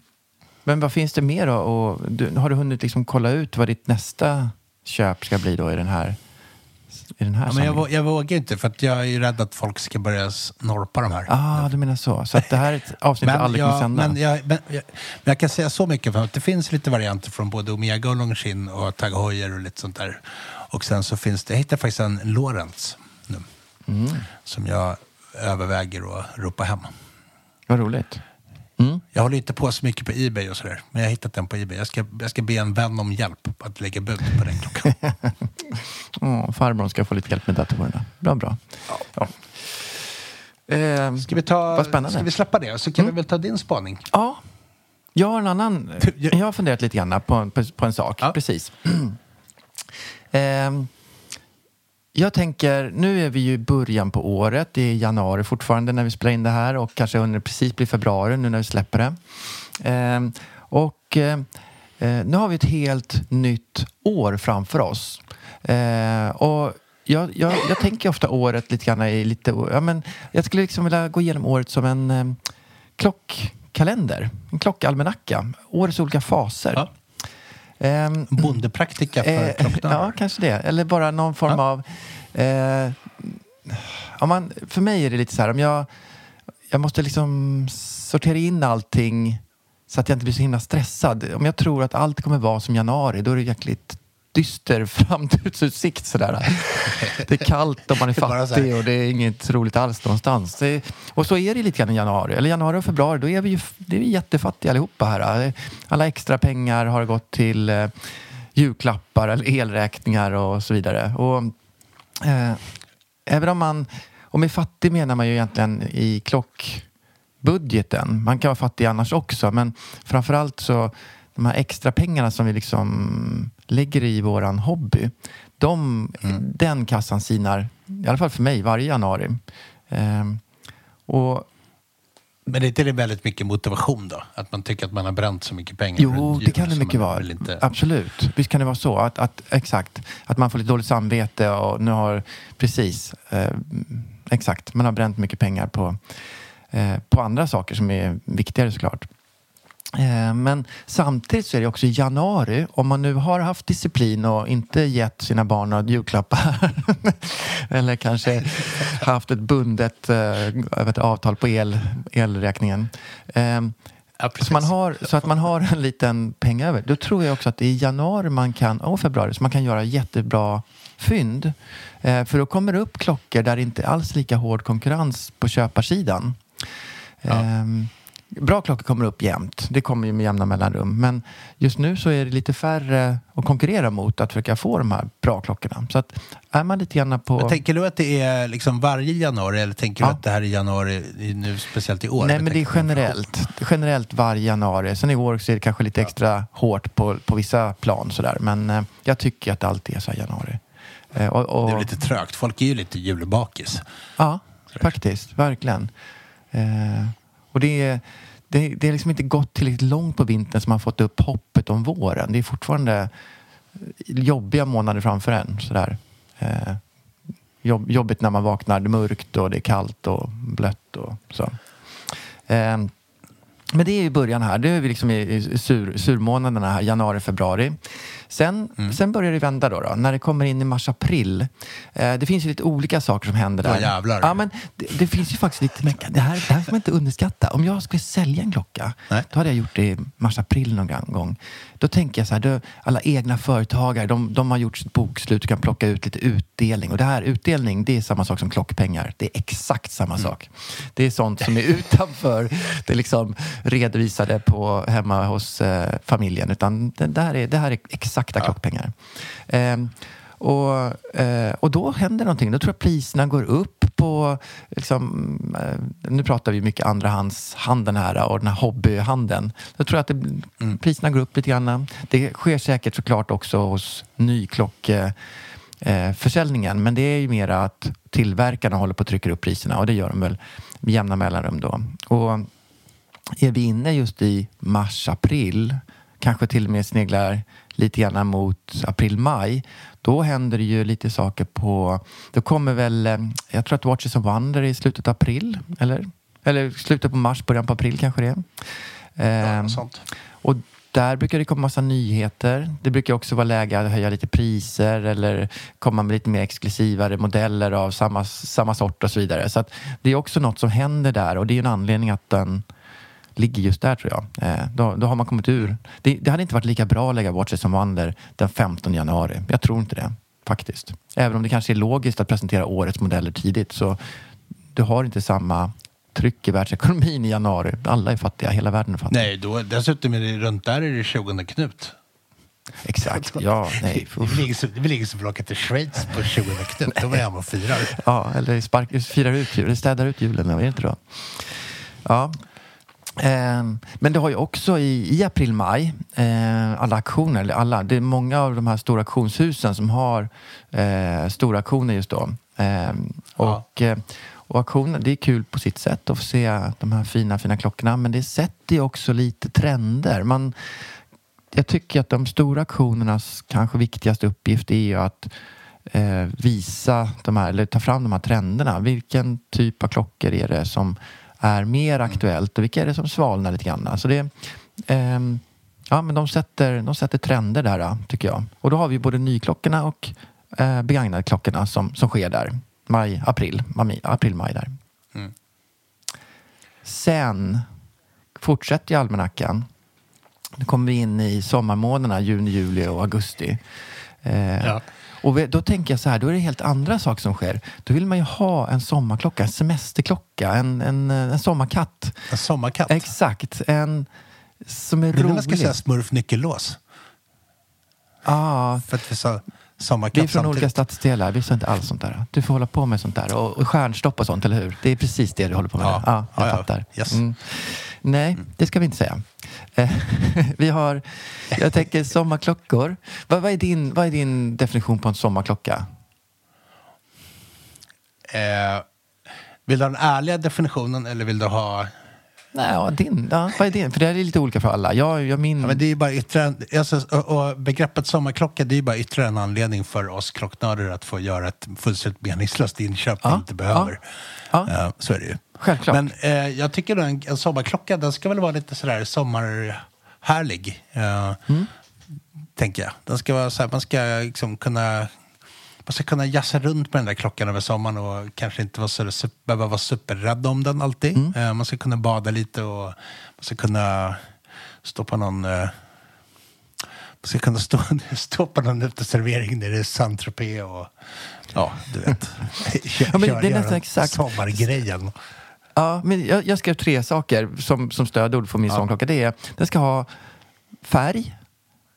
men vad finns det mer då? Och du, har du hunnit liksom kolla ut vad ditt nästa köp ska bli då i den här, i den här Ja, men jag, vå- jag vågar inte för att jag är ju rädd att folk ska börja snorpa de här. Ah, du menar så. Så att det här är ett avsnitt du aldrig kommer jag, sända? men, jag, men, jag, men jag kan säga så mycket för att det finns lite varianter från både Omega och Longines och Tag Heuer och lite sånt där. Och sen så finns det, jag hittade faktiskt en Lorentz nu. Mm. Som jag överväger att ropa hem. Vad roligt. Mm. Jag håller inte på så mycket på Ebay och sådär. Men jag har hittat den på Ebay. Jag ska, jag ska be en vän om hjälp att lägga bud på den klockan. [laughs] Åh, farbrorn ska få lite hjälp med datorerna. Bra, bra. Ja. Ehm, Ska vi, ta, ska vi släppa det? Så kan vi väl ta din spaning. Ja, jag har en annan... jag- har funderat lite grann på, på, på en sak. Ja. Precis. [clears throat] Ehm, jag tänker, nu är vi ju i början på året. Det är januari fortfarande när vi spelar in det här och kanske under precis blir februari nu när vi släpper det. Eh, och eh, eh, nu har vi ett helt nytt år framför oss. Eh, och jag, jag, jag tänker ofta året lite grann i lite... Ja, men jag skulle liksom vilja gå igenom året som en eh, klockkalender. En klockalmanacka. Årets olika faser. Ja. Ehm, Bondepraktika för Eh, ja, kanske det. Eller bara någon form Ja. av... Eh, om man, för mig är det lite så här, om jag, jag måste liksom sortera in allting så att jag inte blir så himla stressad. Om jag tror att allt kommer vara som januari, då är det jäkligt dyster [laughs] framtidsutsikt sådär. Det är kallt och man är fattig och det är inget roligt alls någonstans. Och så är det lite grann i januari. Eller januari och februari, då är vi ju det är vi jättefattiga allihopa här. Alla extra pengar har gått till eh, julklappar eller elräkningar och så vidare. Och, eh, även om man, och med fattig menar man ju egentligen i klockbudgeten. Man kan vara fattig annars också, men framförallt så de här extra pengarna som vi liksom lägger i våran hobby, de, den kassan sinar, i alla fall för mig, varje januari. Ehm, och Men det är det väldigt mycket motivation då? Att man tycker att man har bränt så mycket pengar? Jo, det kan det mycket vara. Inte... Absolut. Visst kan det vara så. Att, att, exakt. Att man får lite dåligt samvete och nu har... Precis. Eh, exakt. Man har bränt mycket pengar på, eh, på andra saker som är viktigare såklart. Eh, men samtidigt så är det också i januari, om man nu har haft disciplin och inte gett sina barn några julklappar [laughs] eller kanske haft ett bundet eh, ett avtal på el, elräkningen. Eh, Ja, så, man har, så att man har en liten peng över. Då tror jag också att det är i januari man kan, och februari så man kan göra jättebra fynd. Eh, för då kommer det upp klockor där det inte alls är lika hård konkurrens på köparsidan. Ehm, bra klockor kommer upp jämt. Det kommer ju med jämna mellanrum. Men just nu så är det lite färre att konkurrera mot att försöka få de här bra klockorna. Så att är man lite grann på... Men tänker du att det är liksom varje januari eller tänker Ja. du att det här är januari nu speciellt i år? Nej, men det är generellt. Generellt varje januari. Sen i år så är det kanske lite extra hårt på, på vissa plan sådär. Men eh, jag tycker att det alltid är så här januari. Eh, och, och, Det är lite trögt. Folk är ju lite julbakis. Ja, faktiskt. Verkligen. Eh, och det är, det, det är liksom inte gått tillräckligt långt på vintern som man fått upp hoppet om våren. Det är fortfarande eh, jobbiga månader framför en. Sådär. Eh, jobb, jobbigt när man vaknar, det är mörkt och det är kallt och blött och så. Eh, men det är i början här. Det är vi liksom i, i sur, surmånaderna här, januari, februari. Sen, Mm. sen börjar det vända då, då, när det kommer in i mars, april. Eh, det finns ju lite olika saker som händer där. Ja, jävlar. Ja, men det, det finns ju faktiskt lite... Men det, här, det här ska man inte underskatta. Om jag skulle sälja en klocka, Nej. då hade jag gjort det i mars, april någon gång. Då tänker jag så här, då, alla egna företagare, de, de har gjort sitt bokslut och kan plocka ut lite utdelning. Och det här, utdelning, det är samma sak som klockpengar. Det är exakt samma Mm. sak. Det är sånt som är [laughs] utanför det liksom redovisade på, hemma hos eh, familjen. Utan det, här är, det här är exakta klockpengar. Ehm, och, eh, och då händer någonting. Då tror jag priserna går upp på... Liksom, eh, nu pratar vi mycket andrahandshandeln här och den här hobbyhandeln. Jag tror att det, priserna går upp lite grann. Det sker säkert såklart också hos nyklocke eh. Men det är ju mer att tillverkarna håller på att trycka upp priserna och det gör de väl med jämna mellanrum då. Och är vi inne just i mars, april, kanske till och med sneglar lite grann mot april, maj, då händer det ju lite saker på... Då kommer väl, eh, jag tror att Watches of Wonder är i slutet av april, eller? Eller slutet på mars, början på april kanske det är. Ja, Ehm, sånt. och där brukar det komma massa nyheter. Det brukar också vara läge att höja lite priser eller komma med lite mer exklusivare modeller av samma, samma sort och så vidare. Så det är också något som händer där och det är en anledning att den ligger just där tror jag. Eh, då, då har man kommit ur. Det, det hade inte varit lika bra att lägga Watches som Wonder den 15 januari. Jag tror inte det faktiskt. Även om det kanske är logiskt att presentera årets modeller tidigt så du har inte samma tryck i världsekonomin i januari. Alla är fattiga, hela världen är fattig. Nej, då, dessutom är det runt där är det 20 Knut. Exakt, ja, nej. Det är väl ingen som- är vill åka till Schweiz på 20 Knut? Då jag hemma och firar. Ja, eller spark, firar ut städar ut julen, är det inte då? Ja. Ehm, men det har ju också i, i april, maj, eh, alla auktioner, eller alla, det är många av de här stora auktionshusen som har eh, stora auktioner just då. Ehm, och, eh, och auktioner, det är kul på sitt sätt att få se de här fina, fina klockorna, men det sätter ju också lite trender. Man, jag tycker att de stora auktionernas kanske viktigaste uppgift är ju att eh, visa de här, eller ta fram de här trenderna. Vilken typ av klockor är det som är mer aktuellt och vilka är det som svalnar lite grann? Så det, ehm, ja, men de sätter, de sätter trender där, tycker jag. Och då har vi både nyklockorna och eh, begagnadklockorna som, som sker där. Maj, april, maj, april, maj där. Sen fortsätter ju almanackan. Nu kommer vi in i sommarmånaderna, juni, juli och augusti. Eh, Ja. Och då tänker jag så här, då är det helt andra saker som sker. Då vill man ju ha en sommarklocka, en semesterklocka, en, en, en sommarkatt. En sommarkatt. Exakt, en som är Det är när rolig. man ska säga smurf nyckellås. ah, För att vi sa vi sommarkatt är från olika samtidigt. stadsdelar, vi sa inte alls sånt där. Du får hålla på med sånt där. Och, och stjärnstopp och sånt, eller hur? Det är precis det du håller på med Ja. Ja, jag Ja, fattar. Yes. Mm. Nej, det ska vi inte säga. Eh, [laughs] vi har, jag tänker sommarklockor. Vad, vad, är din, vad är din definition på en sommarklocka? Eh, vill du ha den ärliga definitionen eller vill du ha... Nej, ja, din, ja, vad är din? För det är lite olika för alla. Jag, jag min... Ja, men det är ju bara ytterligare, alltså, och, och begreppet sommarklocka det är ju bara ytterligare en anledning för oss klocknördar att få göra ett fullständigt meningslöst inköp vi Ja, inte behöver. ja. Eh, så är det ju. Självklart. Men eh, jag tycker att en, en sommarklocka den ska väl vara lite sådär sommarhärlig. Eh, Mm. Tänker jag. Den ska vara så här, man ska liksom kunna man ska kunna jassa runt med den där klockan över sommaren och kanske inte vara så, behöva vara superrädd om den alltid. Mm. Eh, man ska kunna bada lite och man ska kunna stå på någon eh, man ska kunna stå, [laughs] stå på någon uteservering nere i Saint-Tropez och ja, du vet. [laughs] Ja, men det är nästan exakt. Sommargrejen. Ja, men jag, jag skrev tre saker som, som stödord för min sommarklocka. Det är, den ska ha färg,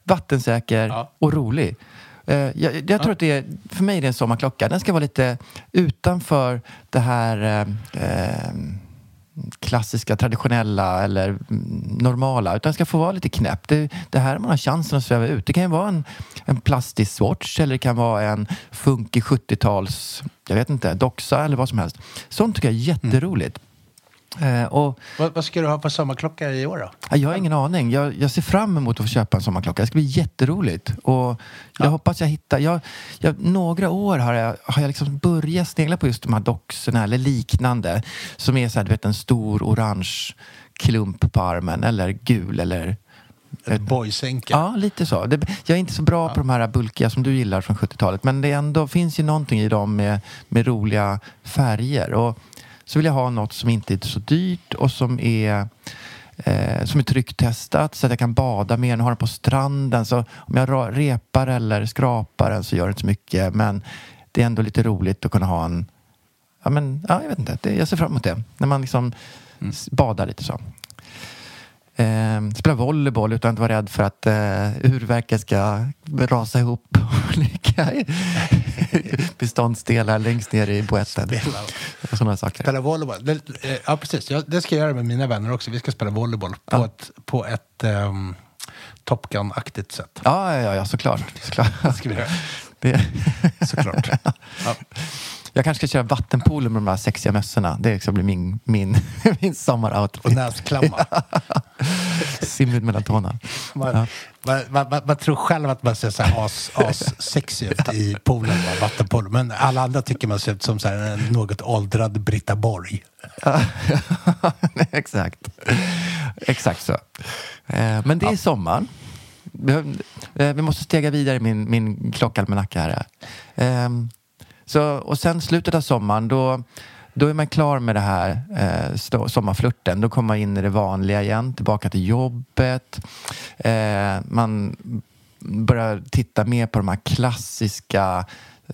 vattensäker Ja. och rolig. Eh, jag, jag tror att det är, för mig är det en sommarklocka. Den ska vara lite utanför det här eh, eh, klassiska, traditionella eller mm, normala. Utan ska få vara lite knäpp. Det, det här man har chansen att sväva ut. Det kan ju vara en, en plastisk swatch eller det kan vara en funkig 70-tals, jag vet inte, doxa eller vad som helst. Sånt tycker jag är jätteroligt. Eh, och Vad, vad ska du ha på sommarklocka i år då? Ja, Jag har ingen aning. Jag, jag ser fram emot att få köpa en sommarklocka. Det ska bli jätteroligt. Och jag hoppas jag hittar... Jag, jag, några år har jag, har jag liksom börjat snegla på just de här doxorna eller liknande. Som är så här, du vet, en stor orange klump på armen. Eller gul eller... Ett boysänke? Ja, lite så. Det, jag är inte så bra på de här bulkiga som du gillar från 70-talet. Men det ändå, finns ju någonting i dem med, med roliga färger. Och så vill jag ha något som inte är så dyrt och som är eh, som är trycktestat så att jag kan bada med den och ha den på stranden. Så om jag repar eller skrapar den så gör det inte så mycket. Men det är ändå lite roligt att kunna ha en... Ja, men, ja, jag vet inte. Det, jag ser fram emot det. När man liksom s- badar lite så. Eh, spela volleyboll utan att vara rädd för att eh, urverket ska rasa ihop [laughs] i [laughs] beståndsdelar längst ner i boetten. Spela- sådana saker. Spela volleyboll. Det, eh, ja, precis. Jag, det ska jag göra med mina vänner också. Vi ska spela volleyboll på Ja. ett, på ett um, Top Gun-aktigt sätt. Ja, ja, ja, såklart. såklart. Det ska vi göra. Det, Såklart. [laughs] Ja. Jag kanske ska köra vattenpolo med de här sexiga mössorna. Det ska bli min, min, [laughs] min Och sommaroutfit. näsklamma. [laughs] Simmed mellan tårna. Man, Ja. man, man, man, tror själv att man ser så här as, as sexy ut i poolen, va, vattenpolo. Men alla andra tycker man ser ut som så här, en något åldrad Britta Borg. [laughs] Exakt. Exakt så. Eh, Men det är sommar. Vi, har- eh, vi måste stega vidare i min, min klockalmanacka här. Så, och sen slutet av sommaren, då, då är man klar med det här eh, stå- sommarflirten. Då kommer man in i det vanliga igen, tillbaka till jobbet. Eh, man börjar titta mer på de här klassiska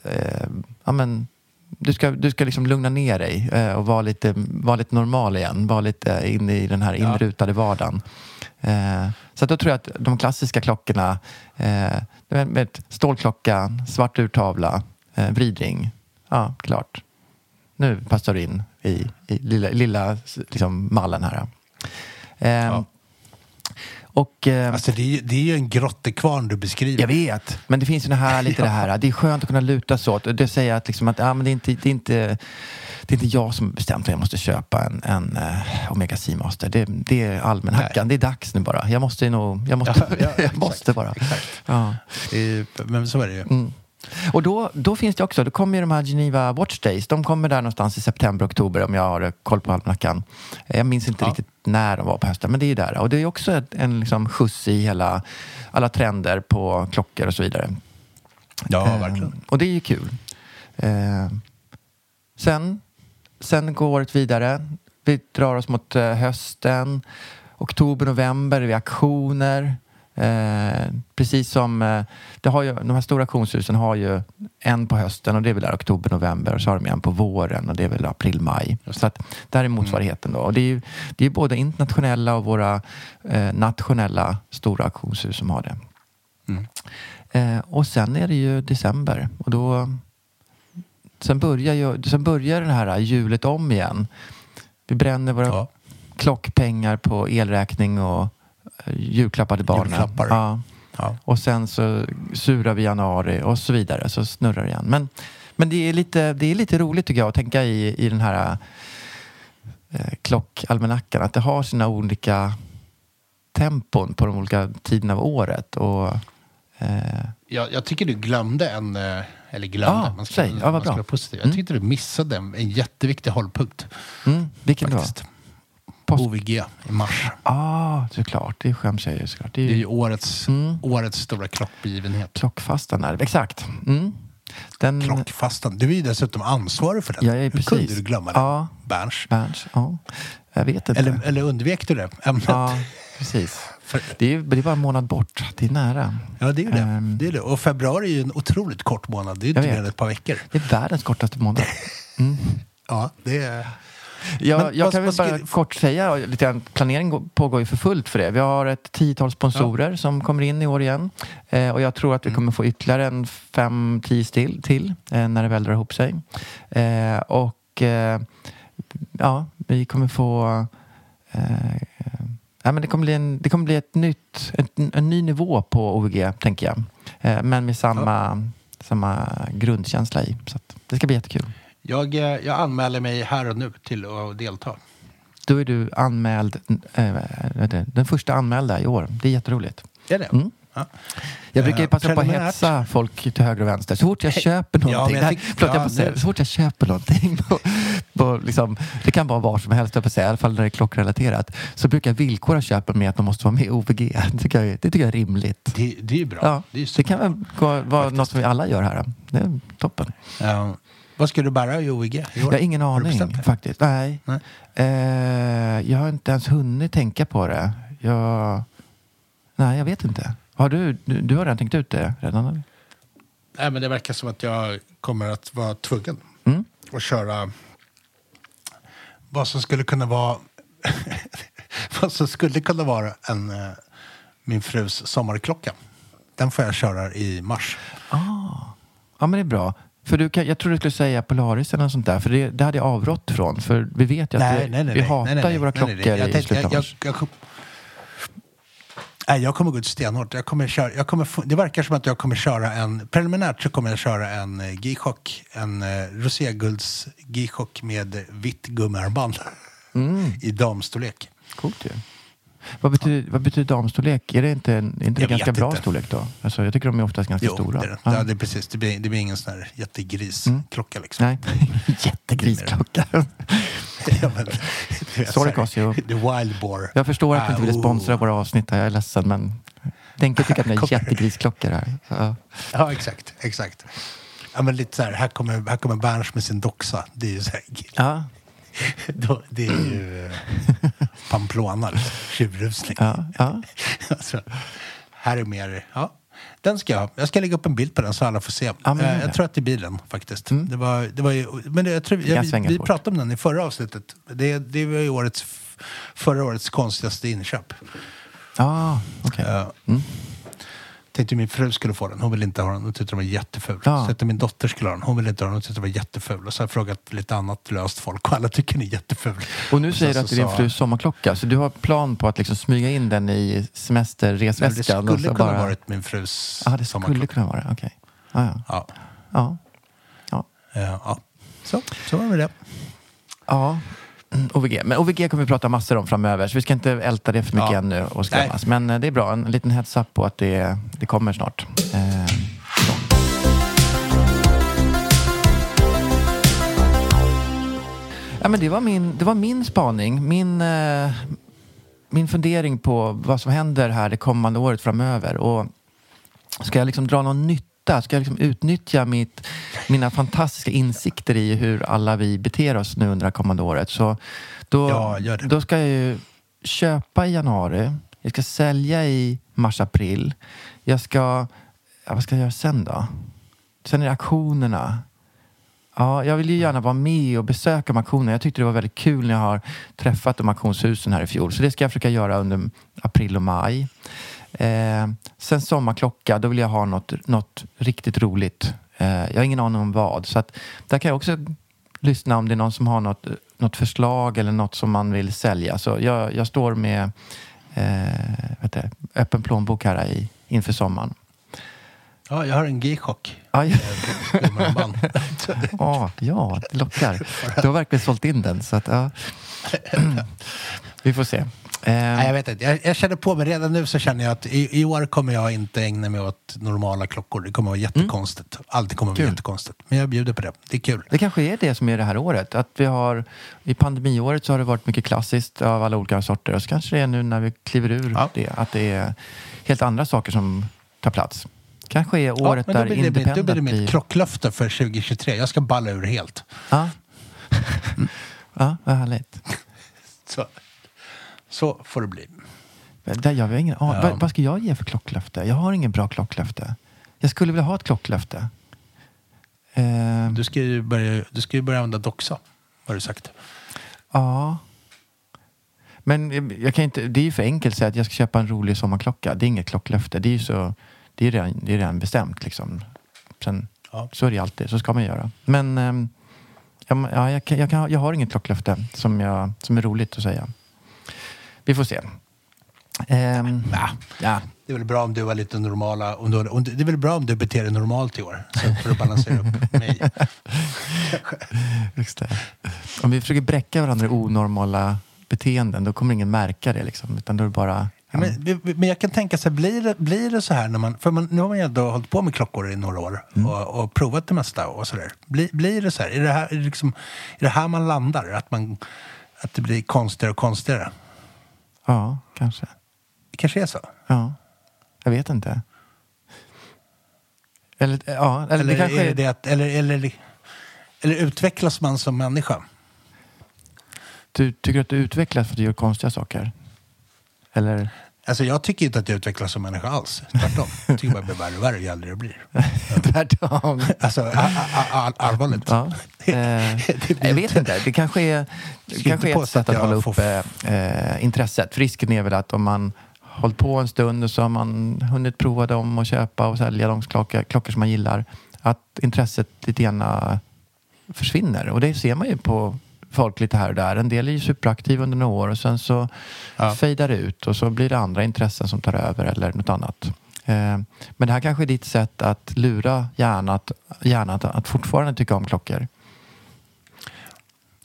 eh, ja, men, du ska, du ska liksom lugna ner dig eh, och vara lite, vara lite normal igen. Vara lite inne i den här inrutade vardagen. Eh, så att då tror jag att de klassiska klockorna eh, med, med stålklocka, svart urtavla, eh, vridring. Ja, klart. Nu passar du in i, i lilla, lilla liksom, mallen här. Eh, Ja. Och... Eh, Alltså det är, det är ju en grottekvarn du beskriver. jag vet, men det finns ju det här lite [laughs] det här. Det är skönt att kunna luta sig åt. Det säger att, liksom att ja, men det, är inte, det, är inte, det är inte jag som bestämt att jag måste köpa en, en uh, Omega Seamaster. Det, det är allmänhackan. Det är dags nu bara. Jag måste nog, jag måste, [laughs] Ja, ja, [laughs] jag måste bara. exakt. Ja. Ju- Men så är det ju. Mm. Och då, då finns det också, då kommer ju de här Geneva Watch Days. De kommer där någonstans i september, oktober om jag har koll på almanackan. Jag minns inte Ja. riktigt när de var på hösten, men det är ju där. Och det är också en liksom skjuts i hela, alla trender på klockor och så vidare. Ja, Eh, verkligen. Och det är ju kul. Eh, sen, sen går året vidare. Vi drar oss mot eh, hösten. Oktober, november vi aktioner. Eh, precis som eh, det har ju, de här stora auktionshusen har ju en på hösten och det är väl där oktober, november och så har de en på våren och det är väl april, maj. Så att där är motsvarigheten då. Och det är ju det är både internationella och våra eh, nationella stora auktionshus som har det. Eh, och sen är det ju december och då sen börjar, ju, sen börjar det här hjulet om igen. Vi bränner våra Ja. klockpengar på elräkning och julklappar till barnen. Julklappar. Ja. Ja. Och sen så surar vi januari och så vidare, så snurrar det igen. Men, men det, är lite, det är lite roligt tycker jag att tänka i, i den här eh, klockalmanackan, att det har sina olika tempon på de olika tiderna av året. Och, eh, Jag, jag tycker du glömde en, eh, eller glömde, Ja, man ska, säg. Ja, vad man ska vara positiv. Jag Mm. tyckte du missade en, en jätteviktig hållpunkt. mm, vilken då? Post- OVG i mars. Ja, ah, såklart. Det skäms jag ju såklart. Det är Det är ju ju årets, Mm. årets stora klockbegivenhet. klockfastan där. Exakt. Mm. Den, Klockfastan. Du är ju dessutom ansvarig för den. Jag är Hur precis. kunde du glömma den? Ja. Berns. Berns, ja. Jag vet inte. Eller, eller undvek du det ämnet? Ja, precis. För, Det är, det är bara en månad bort. Det är nära. ja, det är ju det. Ehm. det är det. Och februari är ju en otroligt kort månad. Det är ju inte mer än ett par veckor. Det är världens kortaste månad. [laughs] Ja, det är... Jag, Men jag vad- kan väl bara kort säga, lite grann, planering går- pågår ju för fullt för det. Vi har ett tiotal sponsorer som kommer in i år igen. Eh, och jag tror att vi kommer få ytterligare en fem, tio till, till eh, när det väl drar ihop sig. Eh, och eh, ja, vi kommer få eh, Ja, men det, kommer bli en, det kommer bli ett nytt, ett, en ny nivå på OVG, tänker jag. Eh, men med samma, samma grundkänsla i. Så det ska bli jättekul. Jag, eh, jag anmäler mig här och nu till att delta. Då är du anmäld, du, den första anmälda i år. Det är jätteroligt. Är det? Mm. Ja. Jag brukar ju passa på att hetsa folk till höger och vänster. Så fort jag köper Ja, någonting, men jag tyck- förlåt, jag ja, får säga, så fort jag köper någonting, [laughs] på, på, liksom, det kan vara var som helst, jag säga, i alla fall när det är klockrelaterat, så brukar jag villkora köpen med att man måste vara med i OVG. Det tycker jag, det tycker jag är rimligt. Det, det är bra. Ja, det, är det kan väl gå- vara något som vi alla gör här. Det är toppen. Ja. Vad ska du bära i OVG i? Jag har ingen Har aning det? faktiskt. Nej. Nej. Eh, jag har inte ens hunnit tänka på det. Jag... Nej, jag vet inte. Har du, du, du har redan tänkt ut det redan? Eller? Nej, men det verkar som att jag kommer att vara tvungen Mm. att köra vad som skulle kunna vara [laughs] vad som skulle kunna vara en, eh, min frus sommarklocka. Den får jag köra i mars. Ja, men det är bra. För du kan, jag tror du skulle säga Polaris eller något sånt där. För det, det hade jag avrått från. För vi vet ju att det, vi hatar ju våra klockor nej, nej. Jag i slutet jag, jag, Nej, jag kommer gå ut stenhårt. Jag kommer köra, jag kommer, det verkar som att jag kommer köra en... Preliminärt så kommer jag köra en eh, G-chock. En eh, roségulds G-chock med vitt gummiarmband. Mm. [laughs] I damstorlek. Coolt ju. Vad betyder, vad betyder damstorlek? Är det inte en, är inte Jag ganska bra inte. storlek då? Alltså, jag tycker de är oftast ganska Jo, stora. det. Ja. Det är precis. Det blir, det blir ingen sån här jättegrisklocka liksom. Nej, [laughs] jättegrisklocka. [laughs] ja, men, du vet, Sorry, Casio. The Wild Boar. Jag förstår att du inte vill Ah, sponsra oh. våra avsnitt här. Jag är ledsen, men Denke tycker att ni [laughs] är jättegrisklockor här. Ja. Ja, exakt. exakt. Ja, men lite så här, här kommer, här kommer Berns med sin doxa. Det är ju så här, Ja, [laughs] då, det är ju eh, Pamplona, tjuvrusning. ja, ja. [laughs] Alltså, här är mer, ja. Den ska jag. Jag ska lägga upp en bild på den så alla får se. Ja, men Eh, jag tror att det blir den faktiskt. Mm. Det var, det var ju, men det, jag tror, jag, vi, vi pratade om den i förra avsnittet. Det, det var ju årets, förra årets konstigaste inköp. Ah, okej. Eh, Mm. Tänkte min fru skulle få den. Hon ville inte ha den. Hon tyckte den var jätteful. Ja. Så tänkte min dotter skulle ha den. Hon ville inte ha den. Hon tyckte den var jätteful. Och så har jag frågat lite annat löst folk och alla tycker den är jätteful. Och nu sen säger du att det är din frus sommarklocka, så du har plan på att liksom smyga in den i Men Det semesterresväskan? och skulle så kunna bara... varit min frus Ja, det skulle sommarklocka. kunna vara det. Okej. Ah, ja. Ja. Ja. Ja. Eh, ja. Så, så var det med det. ja. Mm, OVG. Men OVG kommer vi prata massor om framöver, så vi ska inte älta det för mycket Ja. ännu och skrämmas. Men eh, det är bra, en liten heads up på att det, det kommer snart. Eh. Ja, men det, var min, det var min spaning, min, eh, min fundering på vad som händer här det kommande året framöver. Och ska jag liksom dra någon nytta? Ska jag liksom utnyttja mitt, mina fantastiska insikter i hur alla vi beter oss nu under det kommande året? Så då, Ja, då ska jag ju köpa i januari. Jag ska sälja i mars-april. Jag ska... Ja, vad ska jag göra sen då? Sen är det auktionerna. Ja, jag vill ju gärna vara med och besöka de auktionerna. Jag tyckte det var väldigt kul när jag har träffat de auktionshusen här i fjol. Så det ska jag försöka göra under april och maj. Eh, sen sommarklocka, då vill jag ha något, något riktigt roligt. Eh, jag har ingen aning om vad. Så att där kan jag också lyssna om det är någon som har något, något förslag eller något som man vill sälja. Så jag, jag står med eh, vet du, öppen plånbok här i, inför sommaren. Ja, jag har en G-chock. Eh, gummiarmband. Ja, [laughs] ja, det lockar. Du har verkligen sålt in den. Så att, ja. [clears throat] Vi får se. Nej, jag Eh, vet inte. Jag, jag känner på mig redan nu så känner jag att i, i år kommer jag inte ägna mig åt normala klockor. Det kommer att vara jättekonstigt. Allt kommer att vara Kul. jättekonstigt. Men jag bjuder på det. Det är kul. det kanske är det som är det här året. Att vi har, I pandemiåret så har det varit mycket klassiskt av alla olika sorter. Och så kanske det är nu när vi kliver ur Ja. det. Att det är helt andra saker som tar plats. Kanske är året då där blir det, mitt, då independent blir det mitt klocklöfte för 2023. Jag ska balla ur helt. Ja. [laughs] ja, vad härligt. Så, så får det bli. Där har ingen, Ja. vad, vad ska jag ge för klocklöfte? Jag har ingen bra klocklöfte. Jag skulle vilja ha ett klocklöfte. Eh, Du ska ju börja, du ska börja använda doxa, har du sagt. Ja. Men jag- jag kan inte, det är ju för enkelt att säga att jag ska köpa en rolig sommarklocka. Det är inget klocklöfte. Det är ju så, det är redan, det är redan bestämt liksom. Sen, Ja. Så är det alltid. Så ska man göra. Men men- ja, jag, kan, jag, kan, jag har inget klocklöfte som, jag, som är roligt att säga. Vi får se. Ehm, Ja. ja. Det är väl bra om du har lite normala... Om du, om du, det är väl bra om du beter dig normalt i år. Så för att balansera upp [laughs] mig. Just det. Om vi försöker bräcka varandra i onormala beteenden då kommer ingen märka det. Liksom, utan då är bara... Ja, Men, men jag kan tänka sig, blir det, blir det så här när man... För man, nu har man ju ändå hållit på med klockor i några år och, och provat det mesta och sådär. Blir, blir det så här? Är det här, är det liksom, är det här man landar? Att, man, att det blir konstigare och konstigare? Ja, kanske. Det kanske är så? Ja, jag vet inte. Eller, ja, eller, Eller, det kanske är det att, eller, eller, eller utvecklas man som människa? du, tycker att du utvecklas för att du gör konstiga saker? Eller? Alltså jag tycker inte att jag utvecklas som människa alls. Tvärtom. Jag [laughs] tycker bara det blir värre och värre ju äldre jag blir. [laughs] Tvärtom. Alltså allvarligt. Ja. [laughs] Eh, jag vet inte. Det kanske är, det kanske är ett sätt att att hålla får uppe eh, intresset. För risken är väl att om man hållit på en stund och så har man hunnit prova dem och köpa och sälja de klockor, klockor som man gillar. Att intresset lite grann eh, försvinner. Och det ser man ju på folk lite här och där. En del är ju superaktiva under några år och sen så Ja. fejdar det ut och så blir det andra intressen som tar över eller något annat. Eh, men det här kanske är ditt sätt att lura hjärnan att, hjärnan att, att fortfarande tycka om klockor.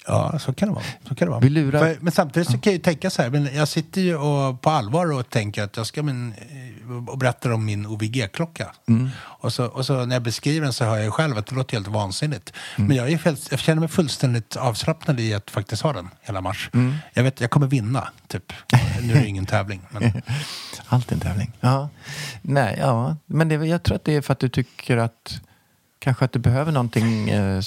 Ja, så kan det vara. Så kan det vara. Vi lurar- För, men samtidigt så kan jag ju tänka så här, men jag sitter ju och, på allvar och tänker att jag ska min, eh, och berättar om min OVG-klocka. Mm. Och, så, och så när jag beskriver den så hör jag ju själv att det låter helt vansinnigt. Mm. Men jag, är helt, jag känner mig fullständigt avslappnad i att faktiskt ha den hela mars. Mm. Jag vet, jag kommer vinna, typ. [laughs] Nu är det ingen tävling. Men, [laughs] Allt är en tävling. Ja. Nej, ja. Men det, jag tror att det är för att du tycker att kanske att du behöver någonting eh,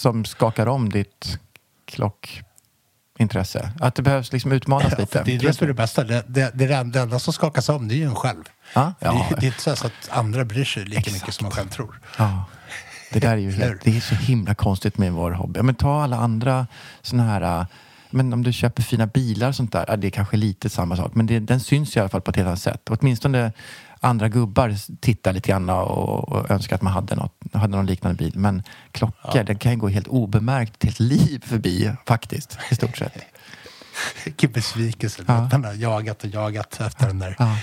som skakar om ditt klockintresse. Att det behövs liksom utmanas lite. det är det som är det bästa. Det, det, det, är det enda som skakas om det är ju en själv. Ja, Det, ja. är, det är inte så att andra bryr sig lika Exakt. mycket som man själv tror. Ja. Det där är ju helt, det är så himla konstigt med vår hobby. Ja, Men ta alla andra såna här... Men om du köper fina bilar och sånt där, ja, det är kanske lite samma sak. Men det, den syns i alla fall på ett helt annat sätt. Åtminstone andra gubbar tittar lite grann och, och önskar att man hade, något, hade någon liknande bil. Men klockor, den kan ju gå helt obemärkt till ett liv förbi faktiskt, i stort sett. [laughs] Vilken besvikelse. Ja. Man har jagat och jagat efter den där. Ja.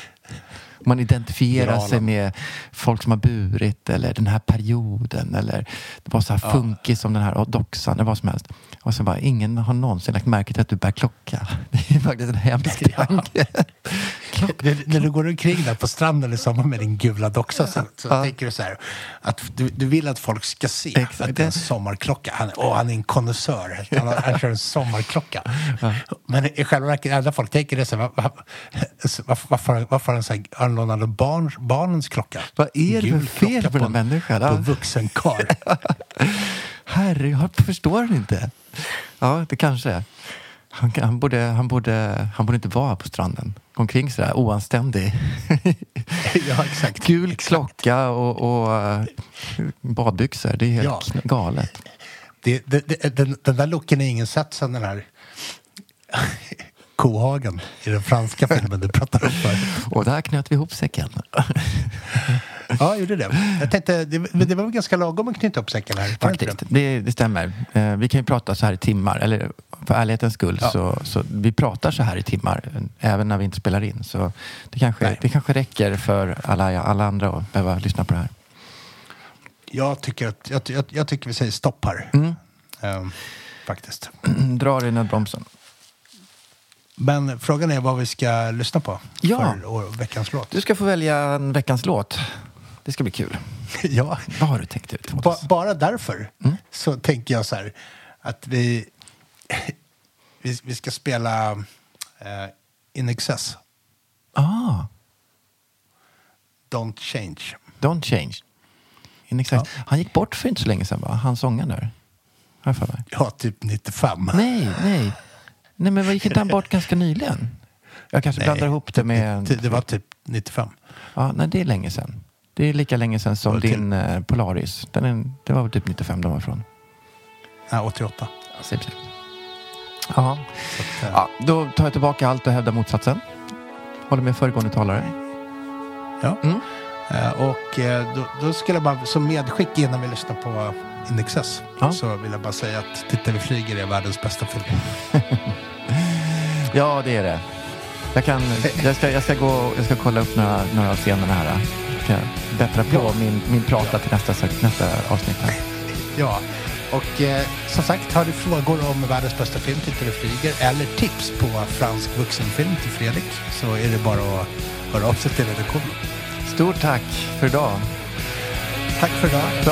Man identifierar Granen. sig med folk som har burit eller den här perioden eller det var så här funkig som den här doxan eller vad som helst. Och så bara, ingen har någonsin lagt märke till att du bär klocka. [laughs] Det är faktiskt en hemsk tanke. När, när du går omkring där på stranden i sommar med din gula doxa så, så Ja. tänker du så här att du, du vill att folk ska se Exakt. att det är en sommarklocka. Han, åh, han är en konnässör. Han, han kör en sommarklocka. Men i själva verket, alla folk tänker det så här, va- va- varför, varför, han så här, lånat barn, barnens klocka? Vad är det för fel klocka på den en- människan? På Ja. en vuxen karl. [laughs] Herre, jag förstår han inte. Ja, det kanske är. Han, han, borde, han, borde, han borde inte vara på stranden. Gå omkring sådär oanständig. [laughs] ja, exakt. Gul klocka och, och eh, badbyxor. Det är helt Ja. galet. Det, det, det, den, den där looken är ingen sett sen den här [laughs] kohagen i den franska filmen du pratade om. Och där knöt vi ihop säcken. [laughs] [laughs] Ja, jag gjorde det. Jag tänkte, det, det var väl ganska lagom att knyta upp säcken här. Faktiskt, det? det, stämmer. Eh, vi kan ju prata så här i timmar. Eller för ärlighetens skull, Ja. så, så vi pratar så här i timmar. Även när vi inte spelar in. Så det kanske, Nej. det kanske räcker för alla, alla andra att behöva lyssna på det här. Jag tycker, att, jag, jag, jag tycker vi säger stopp här. Mm. Ehm, faktiskt. [clears throat] Dra i nödbromsen. Men frågan är vad vi ska lyssna på Ja. för veckans låt. Du ska få välja en veckans låt. Det ska bli kul. [laughs] ja, Vad har du tänkt ut? ba, bara därför Mm. så tänker jag så här att vi, [laughs] vi, vi ska spela uh, In Excess, Ah, Don't Change. Don't Change. In exakt. Han gick bort för inte så länge sedan, va? Han sångaren där. Har jag för mig. Ja, typ 95. Nej, nej. Nej, men gick inte han bort ganska nyligen? Jag kanske blandar ihop det med... Det, det var typ 95. Ja, nej, det är länge sedan. Det är lika länge sedan som till- din eh, Polaris. Den är, det var typ 95 de var ifrån. Nej, 88. Ja, att, eh, ja, då tar jag tillbaka allt och hävdar motsatsen. Håller med föregående talare. Ja. Mm. Eh, och eh, då, då skulle jag bara som medskick innan vi lyssnar på In Excess Ja. så vill jag bara säga att Titta vi flyger är världens bästa film. [laughs] Ja, det är det. Jag, kan, jag, ska, jag, ska, gå, jag ska kolla upp några, några av scenerna här. Ska jag bättra på Ja. min, min prata till nästa, nästa avsnitt. Här. [laughs] Ja, och eh, som sagt har du frågor om världens bästa film Titta vi flyger eller tips på fransk vuxenfilm till Fredrik så är det bara att höra av sig till redaktionen. Stort tack för idag. Tack för idag. Så.